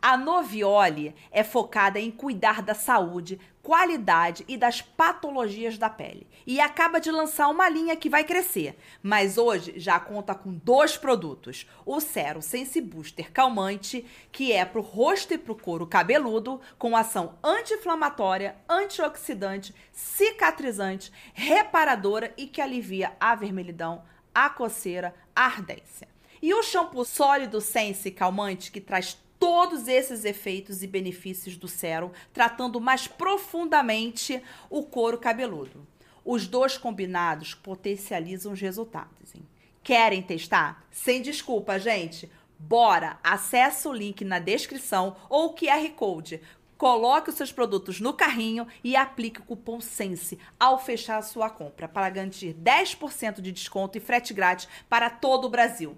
A Novioli é focada em cuidar da saúde, qualidade e das patologias da pele. E acaba de lançar uma linha que vai crescer, mas hoje já conta com dois produtos: o Cero Sense Booster Calmante, que é para o rosto e para o couro cabeludo, com ação anti-inflamatória, antioxidante, cicatrizante, reparadora e que alivia a vermelhidão, a coceira, a ardência. E o shampoo sólido Sense Calmante, que traz todos esses efeitos e benefícios do sérum, tratando mais profundamente o couro cabeludo. Os dois combinados potencializam os resultados. Hein? Querem testar? Sem desculpa, gente. Bora! Acesse o link na descrição ou o QR Code. Coloque os seus produtos no carrinho e aplique o cupom SENSE ao fechar a sua compra para garantir 10% de desconto e frete grátis para todo o Brasil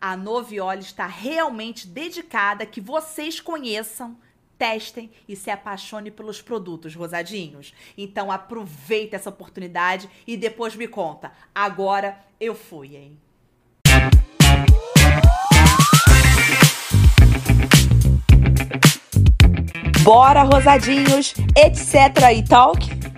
a Novioli está realmente dedicada a que vocês conheçam, testem e se apaixone pelos produtos rosadinhos. Então aproveita essa oportunidade e depois me conta. Agora eu fui, hein? Bora, rosadinhos, etc e talk.